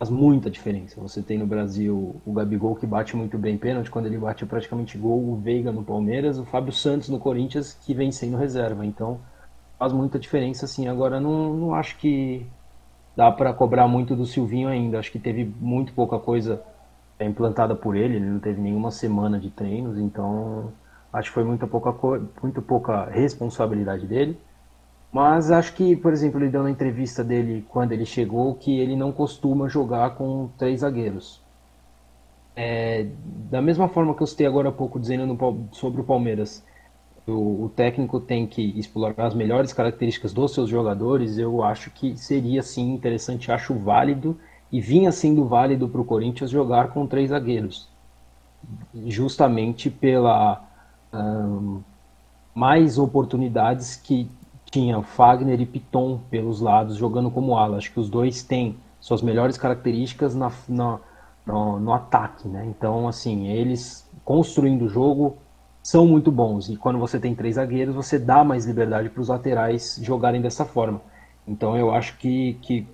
Faz muita diferença. Você tem no Brasil o Gabigol que bate muito bem pênalti, quando ele bate praticamente gol, o Veiga no Palmeiras, o Fábio Santos no Corinthians, que vem sendo reserva. Então faz muita diferença, assim. Agora não, não acho que dá para cobrar muito do Silvinho ainda. Acho que teve muito pouca coisa implantada por ele, ele não teve nenhuma semana de treinos, então Acho que foi muito pouca, muito pouca responsabilidade dele. Mas acho que, por exemplo, ele deu na entrevista dele quando ele chegou que ele não costuma jogar com três zagueiros. É, da mesma forma que eu citei agora há pouco dizendo no, sobre o Palmeiras, o, o, técnico tem que explorar as melhores características dos seus jogadores, eu acho que seria sim interessante, acho válido e vinha sendo válido para o Corinthians jogar com três zagueiros, justamente pela um, mais oportunidades que tinha Fagner e Piton pelos lados jogando como ala. Acho que os dois têm suas melhores características na, na no, no ataque, né? Então, assim, eles construindo o jogo são muito bons. E quando você tem três zagueiros, você dá mais liberdade para os laterais jogarem dessa forma. Então, eu acho que, que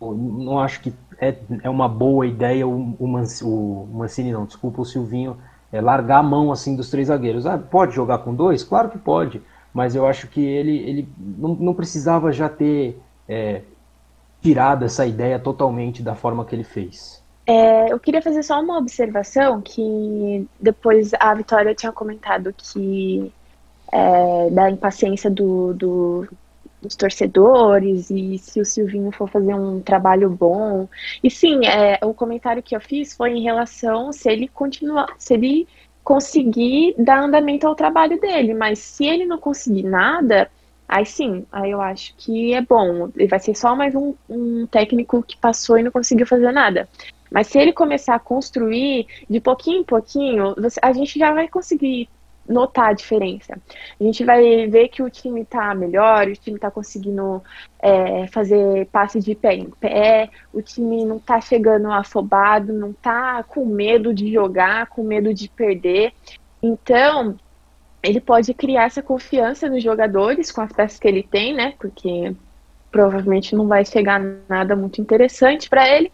não acho que é, é uma boa ideia o, o, o Mancini, não, desculpa, o Silvinho, é largar a mão assim dos três zagueiros. Ah, pode jogar com dois? Claro que pode, mas eu acho que ele, ele não, não precisava já ter é, tirado essa ideia totalmente da forma que ele fez. É, eu queria fazer só uma observação que depois a Vitória tinha comentado que é, da impaciência do, do, dos torcedores e se o Silvinho for fazer um trabalho bom. E sim, é, o comentário que eu fiz foi em relação se ele continuar, se ele conseguir dar andamento ao trabalho dele, mas se ele não conseguir nada, aí sim, aí eu acho que é bom. Ele vai ser só mais um, um técnico que passou e não conseguiu fazer nada. Mas se ele começar a construir de pouquinho em pouquinho, você, a gente já vai conseguir notar a diferença. A gente vai ver que o time está melhor, o time está conseguindo é, fazer passe de pé em pé, o time não está chegando afobado, não está com medo de jogar, com medo de perder. Então, ele pode criar essa confiança nos jogadores com as peças que ele tem, né? Porque provavelmente não vai chegar nada muito interessante para ele.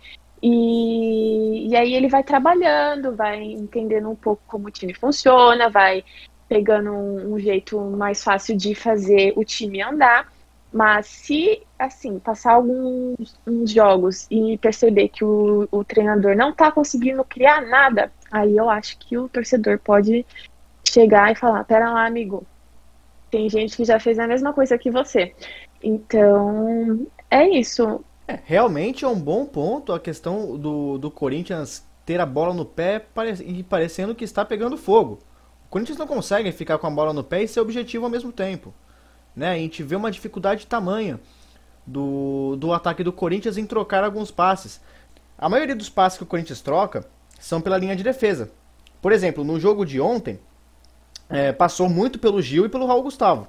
E, e aí ele vai trabalhando, vai entendendo um pouco como o time funciona, vai pegando um, um jeito mais fácil de fazer o time andar. Mas se, assim, passar alguns jogos e perceber que o, o treinador não está conseguindo criar nada, aí eu acho que o torcedor pode chegar e falar: pera lá, amigo, tem gente que já fez a mesma coisa que você. Então, é isso. É, realmente é um bom ponto a questão do, do Corinthians ter a bola no pé e parecendo que está pegando fogo. O Corinthians não consegue ficar com a bola no pé e ser objetivo ao mesmo tempo. Né? A gente vê uma dificuldade tamanha do, do ataque do Corinthians em trocar alguns passes. A maioria dos passes que o Corinthians troca são pela linha de defesa. Por exemplo, no jogo de ontem, é, passou muito pelo Gil e pelo Raul Gustavo.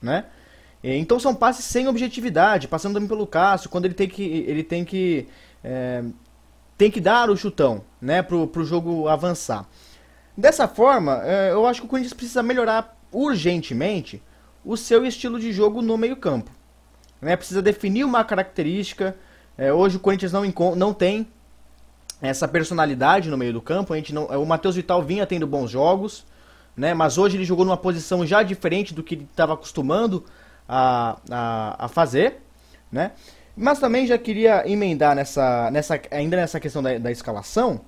Né? É, então são passes sem objetividade, passando também pelo Cássio, quando ele tem que, ele tem que, é, tem que dar o chutão, né, pro, pro jogo avançar. Dessa forma, é, eu acho que o Corinthians precisa melhorar urgentemente o seu estilo de jogo no meio campo. Né, precisa definir uma característica. É, hoje o Corinthians não, não tem essa personalidade no meio do campo. A gente não, o Matheus Vital vinha tendo bons jogos, né, mas hoje ele jogou numa posição já diferente do que ele estava acostumando a, a, a fazer, né? Mas também já queria emendar nessa, nessa ainda nessa questão da, da escalação,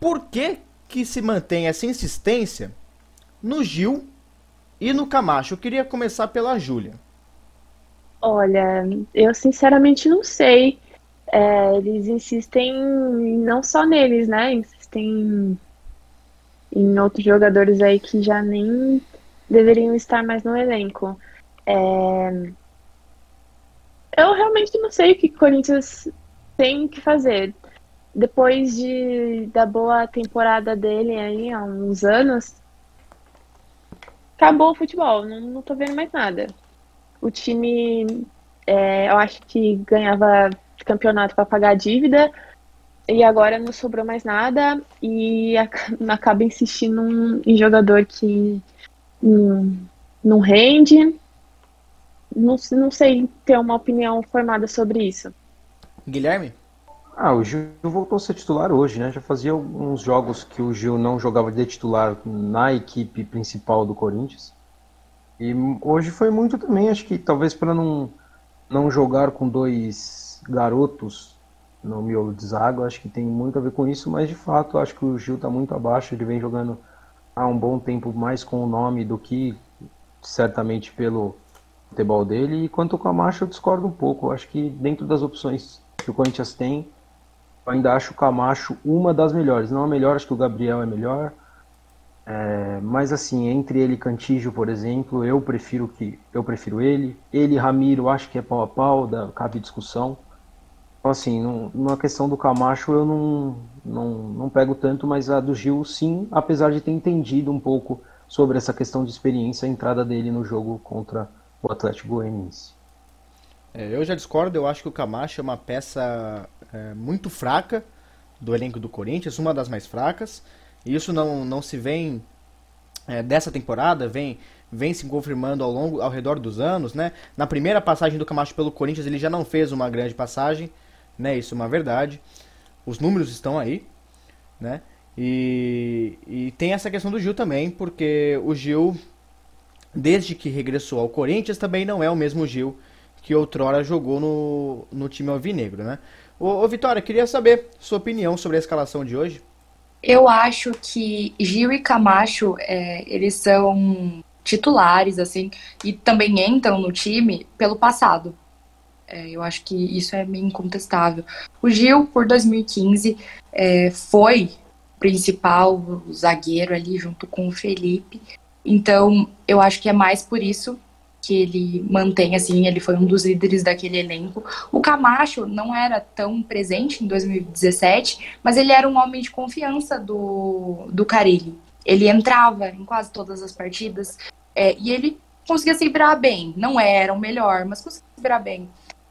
por que, que se mantém essa insistência no Gil e no Camacho? Eu queria começar pela Júlia. Olha, eu sinceramente não sei. É, eles insistem não só neles, né? Insistem em outros jogadores aí que já nem deveriam estar mais no elenco. É... Eu realmente não sei o que o Corinthians tem que fazer. Depois de, da boa temporada dele aí há uns anos, acabou o futebol, não, não tô vendo mais nada. O time, é, eu acho que ganhava campeonato para pagar a dívida, e agora não sobrou mais nada, e acaba insistindo em jogador que não, não rende, não, não sei ter uma opinião formada sobre isso. Guilherme? Ah, o Gil voltou a ser titular hoje, né? Já fazia alguns jogos que o Gil não jogava de titular na equipe principal do Corinthians. E hoje foi muito também, acho que talvez para não, não jogar com dois garotos no miolo de zaga, acho que tem muito a ver com isso, mas de fato acho que o Gil está muito abaixo, ele vem jogando há um bom tempo mais com o nome do que certamente pelo futebol dele. E quanto ao Camacho, eu discordo um pouco. Eu acho que dentro das opções que o Corinthians tem, eu ainda acho o Camacho uma das melhores. Não a melhor, acho que o Gabriel é melhor. É, mas assim, entre ele e Cantígio, por exemplo, eu prefiro que eu prefiro ele. Ele e Ramiro, acho que é pau a pau, da, cabe discussão. Então assim, não, numa questão do Camacho eu não, não, não pego tanto, mas a do Gil sim, apesar de ter entendido um pouco sobre essa questão de experiência, a entrada dele no jogo contra o Atlético Goianiense. É, eu já discordo, eu acho que o Camacho é uma peça é, muito fraca do elenco do Corinthians, uma das mais fracas. E isso não, não se vem é, dessa temporada, vem, vem se confirmando ao longo, ao redor dos anos, né? Na primeira passagem do Camacho pelo Corinthians, ele já não fez uma grande passagem, né? Isso é uma verdade. Os números estão aí, né? E, e tem essa questão do Gil também, porque o Gil, desde que regressou ao Corinthians, também não é o mesmo Gil que outrora jogou no, no time alvinegro, né? Ô, ô Vitória, queria saber sua opinião sobre a escalação de hoje. Eu acho que Gil e Camacho, é, eles são titulares, assim, e também entram no time pelo passado. É, eu acho que isso é meio incontestável. O Gil, por 2015, é, foi principal zagueiro ali junto com o Felipe. Então, eu acho que é mais por isso que ele mantém, assim, ele foi um dos líderes daquele elenco. O Camacho não era tão presente em 2017, mas ele era um homem de confiança do, do Carilli. Ele entrava em quase todas as partidas é, e ele conseguia se virar bem. Não era o melhor, mas conseguia se virar bem.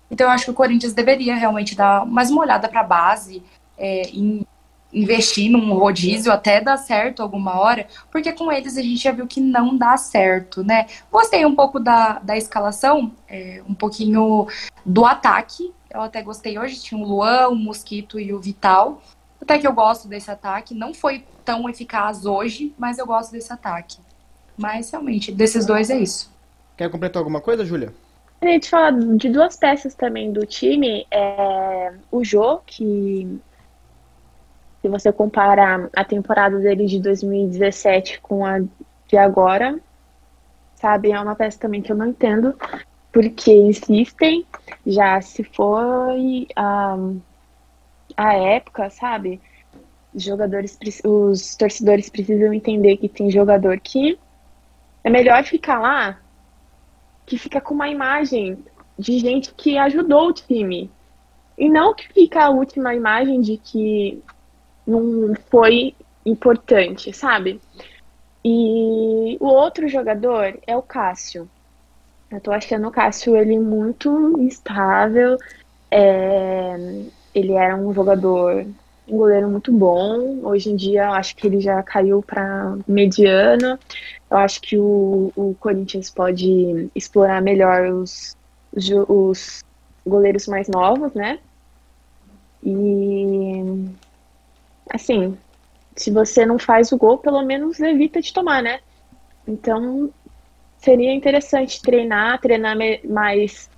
Então eu acho que o Corinthians deveria realmente dar mais uma olhada para a base, é, em investir num rodízio até dar certo alguma hora, porque com eles a gente já viu que não dá certo, né? Gostei um pouco da, da escalação, é, um pouquinho do ataque. Eu até gostei hoje, tinha o Luan, o Mosquito e o Vital. Até que eu gosto desse ataque. Não foi tão eficaz hoje, mas eu gosto desse ataque. Mas realmente, desses dois é isso. Quer completar alguma coisa, Júlia? A gente falar de duas peças também do time. É, o Jô, que se você compara a temporada dele de 2017 com a de agora, sabe, é uma peça também que eu não entendo, porque insistem, já se foi a, a época, sabe? Jogadores, os torcedores precisam entender que tem jogador que é melhor ficar lá que fica com uma imagem de gente que ajudou o time. E não que fica a última imagem de que não foi importante, sabe? E o outro jogador é o Cássio. Eu tô achando o Cássio ele muito instável. É... Ele era um jogador, um goleiro muito bom. Hoje em dia eu acho que ele já caiu para mediano. Eu acho que o, o Corinthians pode explorar melhor os, os, os goleiros mais novos, né? E assim, se você não faz o gol, pelo menos evita de tomar, né? Então, seria interessante treinar, treinar mais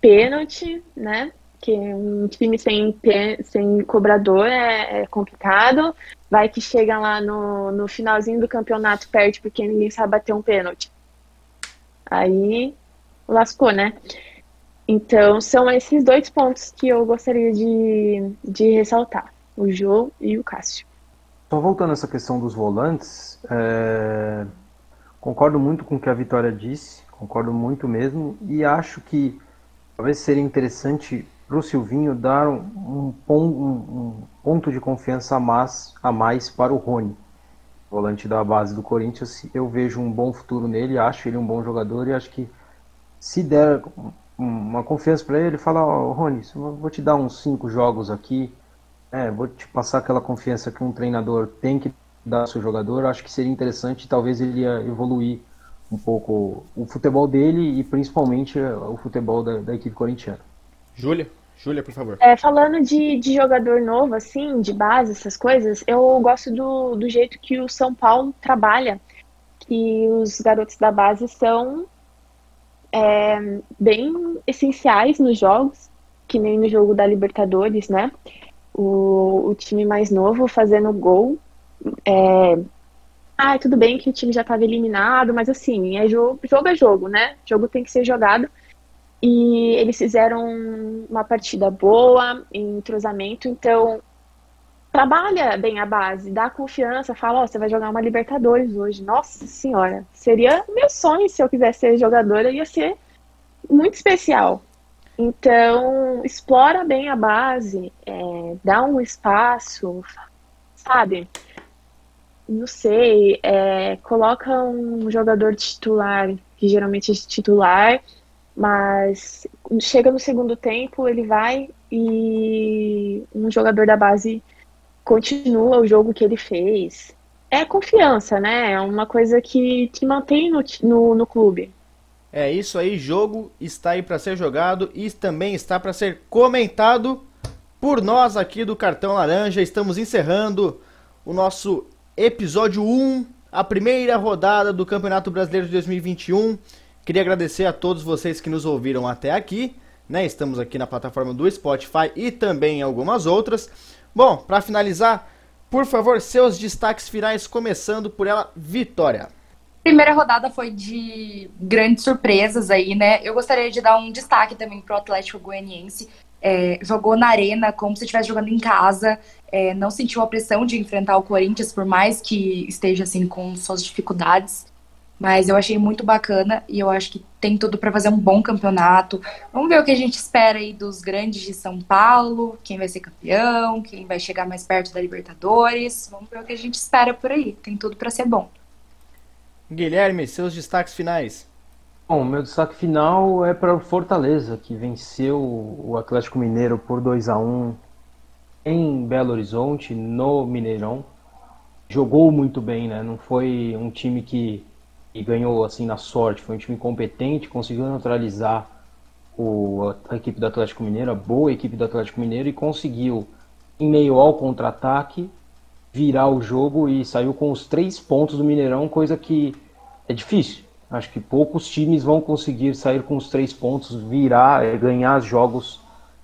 pênalti, né? Que um time sem, sem cobrador é, é, complicado. Vai que chega lá no, no finalzinho do campeonato, perde porque ninguém sabe bater um pênalti. Aí lascou, né? Então, são esses dois pontos que eu gostaria de, de ressaltar o Jô e o Cássio. Só voltando a essa questão dos volantes, é... concordo muito com o que a Vitória disse, concordo muito mesmo, e acho que talvez seria interessante para o Silvinho dar um, um, um, ponto de confiança a mais, a mais para o Rony, volante da base do Corinthians. Eu vejo um bom futuro nele, acho ele um bom jogador e acho que se der uma confiança para ele, fala, oh, Rony, vou te dar uns cinco jogos aqui, é, vou te passar aquela confiança que um treinador tem que dar ao seu jogador. Acho que seria interessante, talvez ele ia evoluir um pouco o futebol dele e principalmente o futebol da, da equipe corintiana. Júlia, Júlia, por favor. É, falando de, de jogador novo, assim, de base, essas coisas, eu gosto do, do jeito que o São Paulo trabalha, que os garotos da base são é, bem essenciais nos jogos, que nem no jogo da Libertadores, né? O, o time mais novo fazendo gol. É, ah, tudo bem que o time já estava eliminado, mas assim, é jogo, jogo é jogo, né? Jogo tem que ser jogado. E eles fizeram uma partida boa, em entrosamento, então trabalha bem a base, dá confiança, fala, ó, oh, você vai jogar uma Libertadores hoje. Nossa senhora, seria meu sonho se eu quisesse ser jogadora, ia ser muito especial. Então, explora bem a base, é, dá um espaço, sabe? Não sei, é, coloca um jogador titular, que geralmente é titular, mas chega no segundo tempo, ele vai e um jogador da base continua o jogo que ele fez. É confiança, né? É uma coisa que te mantém no, no, no clube. É isso aí, jogo está aí para ser jogado e também está para ser comentado por nós aqui do Cartão Laranja. Estamos encerrando o nosso episódio 1, a primeira rodada do Campeonato Brasileiro de 2021. Queria agradecer a todos vocês que nos ouviram até aqui. Né? Estamos aqui na plataforma do Spotify e também em algumas outras. Bom, para finalizar, por favor, seus destaques finais, começando por ela, Vitória. Primeira rodada foi de grandes surpresas aí, né? Eu gostaria de dar um destaque também pro Atlético Goianiense. É, jogou na arena como se estivesse jogando em casa, é, não sentiu a pressão de enfrentar o Corinthians, por mais que esteja assim com suas dificuldades. Mas eu achei muito bacana e eu acho que tem tudo para fazer um bom campeonato. Vamos ver o que a gente espera aí dos grandes de São Paulo, quem vai ser campeão, quem vai chegar mais perto da Libertadores. Vamos ver o que a gente espera por aí. Tem tudo para ser bom. Guilherme, seus destaques finais. Bom, meu destaque final é para o Fortaleza, que venceu o Atlético Mineiro por 2 a 1 em Belo Horizonte, no Mineirão. Jogou muito bem, né? Não foi um time que, que ganhou assim na sorte, foi um time competente, conseguiu neutralizar o, a equipe do Atlético Mineiro, a boa equipe do Atlético Mineiro, e conseguiu, em meio ao contra-ataque, virar o jogo e saiu com os três pontos do Mineirão, coisa que é difícil. Acho que poucos times vão conseguir sair com os três pontos, virar, eh, ganhar os jogos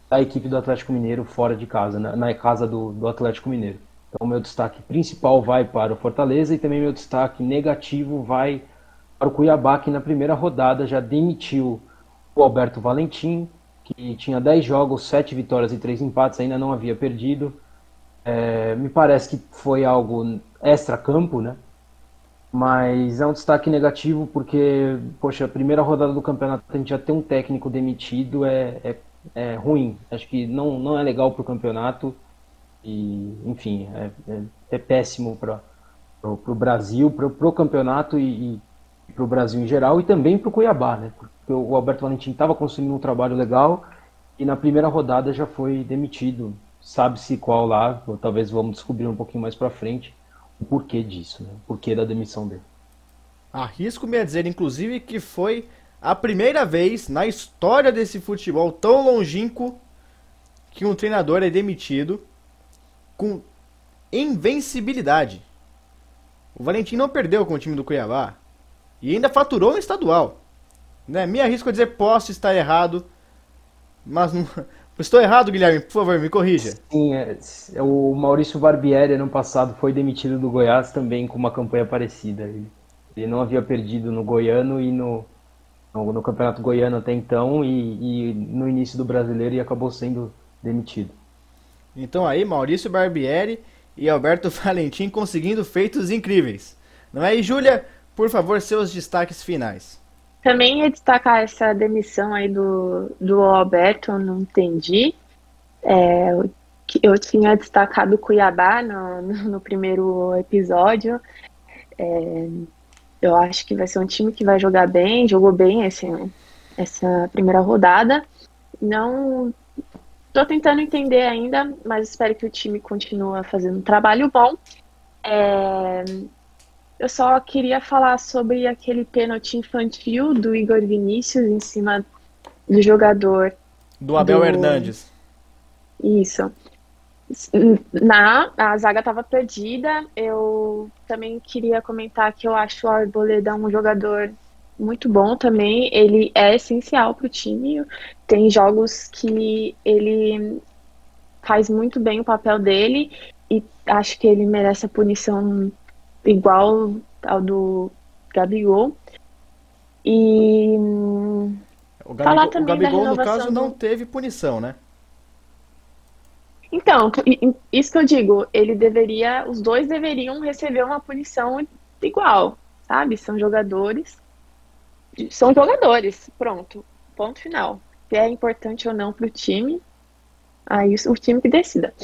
da equipe do Atlético Mineiro fora de casa, na, na casa do, do Atlético Mineiro. Então, meu destaque principal vai para o Fortaleza e também meu destaque negativo vai para o Cuiabá, que na primeira rodada já demitiu o Alberto Valentim, que tinha 10 jogos, 7 vitórias e 3 empates, ainda não havia perdido. É, me parece que foi algo extra-campo, né? Mas é um destaque negativo porque, poxa, a primeira rodada do campeonato a gente já ter um técnico demitido é, é, é ruim. Acho que não, não é legal para o campeonato e, enfim, é, é, é péssimo para o Brasil, para o campeonato e, e para o Brasil em geral e também para o Cuiabá, né? Porque o Alberto Valentim estava construindo um trabalho legal e na primeira rodada já foi demitido sabe-se qual lá, talvez vamos descobrir um pouquinho mais para frente o porquê disso, né? o porquê da demissão dele. Arrisco-me a dizer, inclusive, que foi a primeira vez na história desse futebol tão longínquo que um treinador é demitido com invencibilidade. O Valentim não perdeu com o time do Cuiabá e ainda faturou no estadual. Né? Me arrisco a dizer, posso estar errado, mas não, Estou errado, Guilherme? Por favor, me corrija. Sim, é, é, o Maurício Barbieri, ano passado, foi demitido do Goiás também com uma campanha parecida. Ele, ele não havia perdido no Goiano e no, no, no Campeonato Goiano até então e, e, no início do Brasileiro e acabou sendo demitido. Então aí, Maurício Barbieri e Alberto Valentim conseguindo feitos incríveis. Não é? E Júlia, por favor, seus destaques finais. Também ia destacar essa demissão aí do, do Alberto, não entendi. É, eu tinha destacado o Cuiabá no, no, primeiro episódio. É, eu acho que vai ser um time que vai jogar bem, jogou bem esse, essa primeira rodada. Não estou tentando entender ainda, mas espero que o time continue fazendo um trabalho bom. É, eu só queria falar sobre aquele pênalti infantil do Igor Vinícius em cima do jogador. Do Abel do... Hernandes. Isso. Na, a zaga estava perdida. Eu também queria comentar que eu acho o Arboleda um jogador muito bom também. Ele é essencial para o time. Tem jogos que ele faz muito bem o papel dele e acho que ele merece a punição igual tal do Gabigol. E o Gabigol, o Gabigol no caso, não teve punição, né? Então, isso que eu digo, ele deveria, os dois deveriam receber uma punição igual, sabe? São jogadores, são jogadores, pronto, ponto final. Se é importante ou não para o time, aí o time que decida.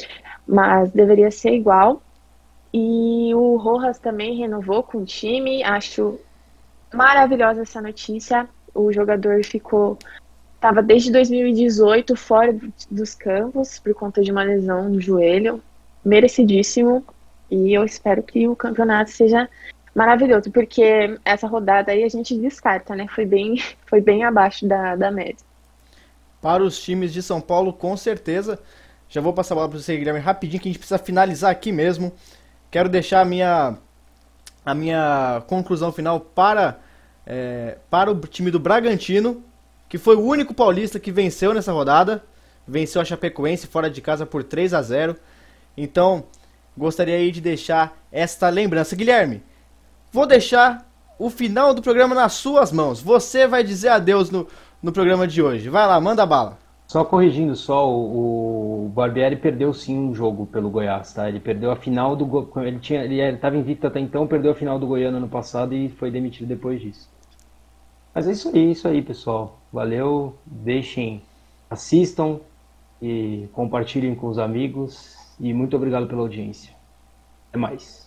Mas deveria ser igual. E o Rojas também renovou com o time, acho maravilhosa essa notícia. O jogador ficou Estava desde 2018 fora dos campos por conta de uma lesão no joelho, merecidíssimo. E eu espero que o campeonato seja maravilhoso, porque essa rodada aí a gente descarta, né? Foi bem, foi bem abaixo da, da média. Para os times de São Paulo, com certeza. Já vou passar a bola para você, Guilherme, rapidinho, que a gente precisa finalizar aqui mesmo. Quero deixar a minha, a minha conclusão final para, é, para o time do Bragantino, que foi o único paulista que venceu nessa rodada. Venceu a Chapecoense fora de casa por 3 a 0. Então, gostaria aí de deixar esta lembrança. Guilherme, vou deixar o final do programa nas suas mãos. Você vai dizer adeus no, no programa de hoje. Vai lá, manda bala. Só corrigindo só, o, Barbieri perdeu sim um jogo pelo Goiás, tá? Ele perdeu a final do ele tinha ele estava invicto até então, perdeu a final do Goiano ano passado e foi demitido depois disso. Mas é isso aí, isso aí, pessoal. Valeu, deixem, assistam e compartilhem com os amigos. E muito obrigado pela audiência. Até mais.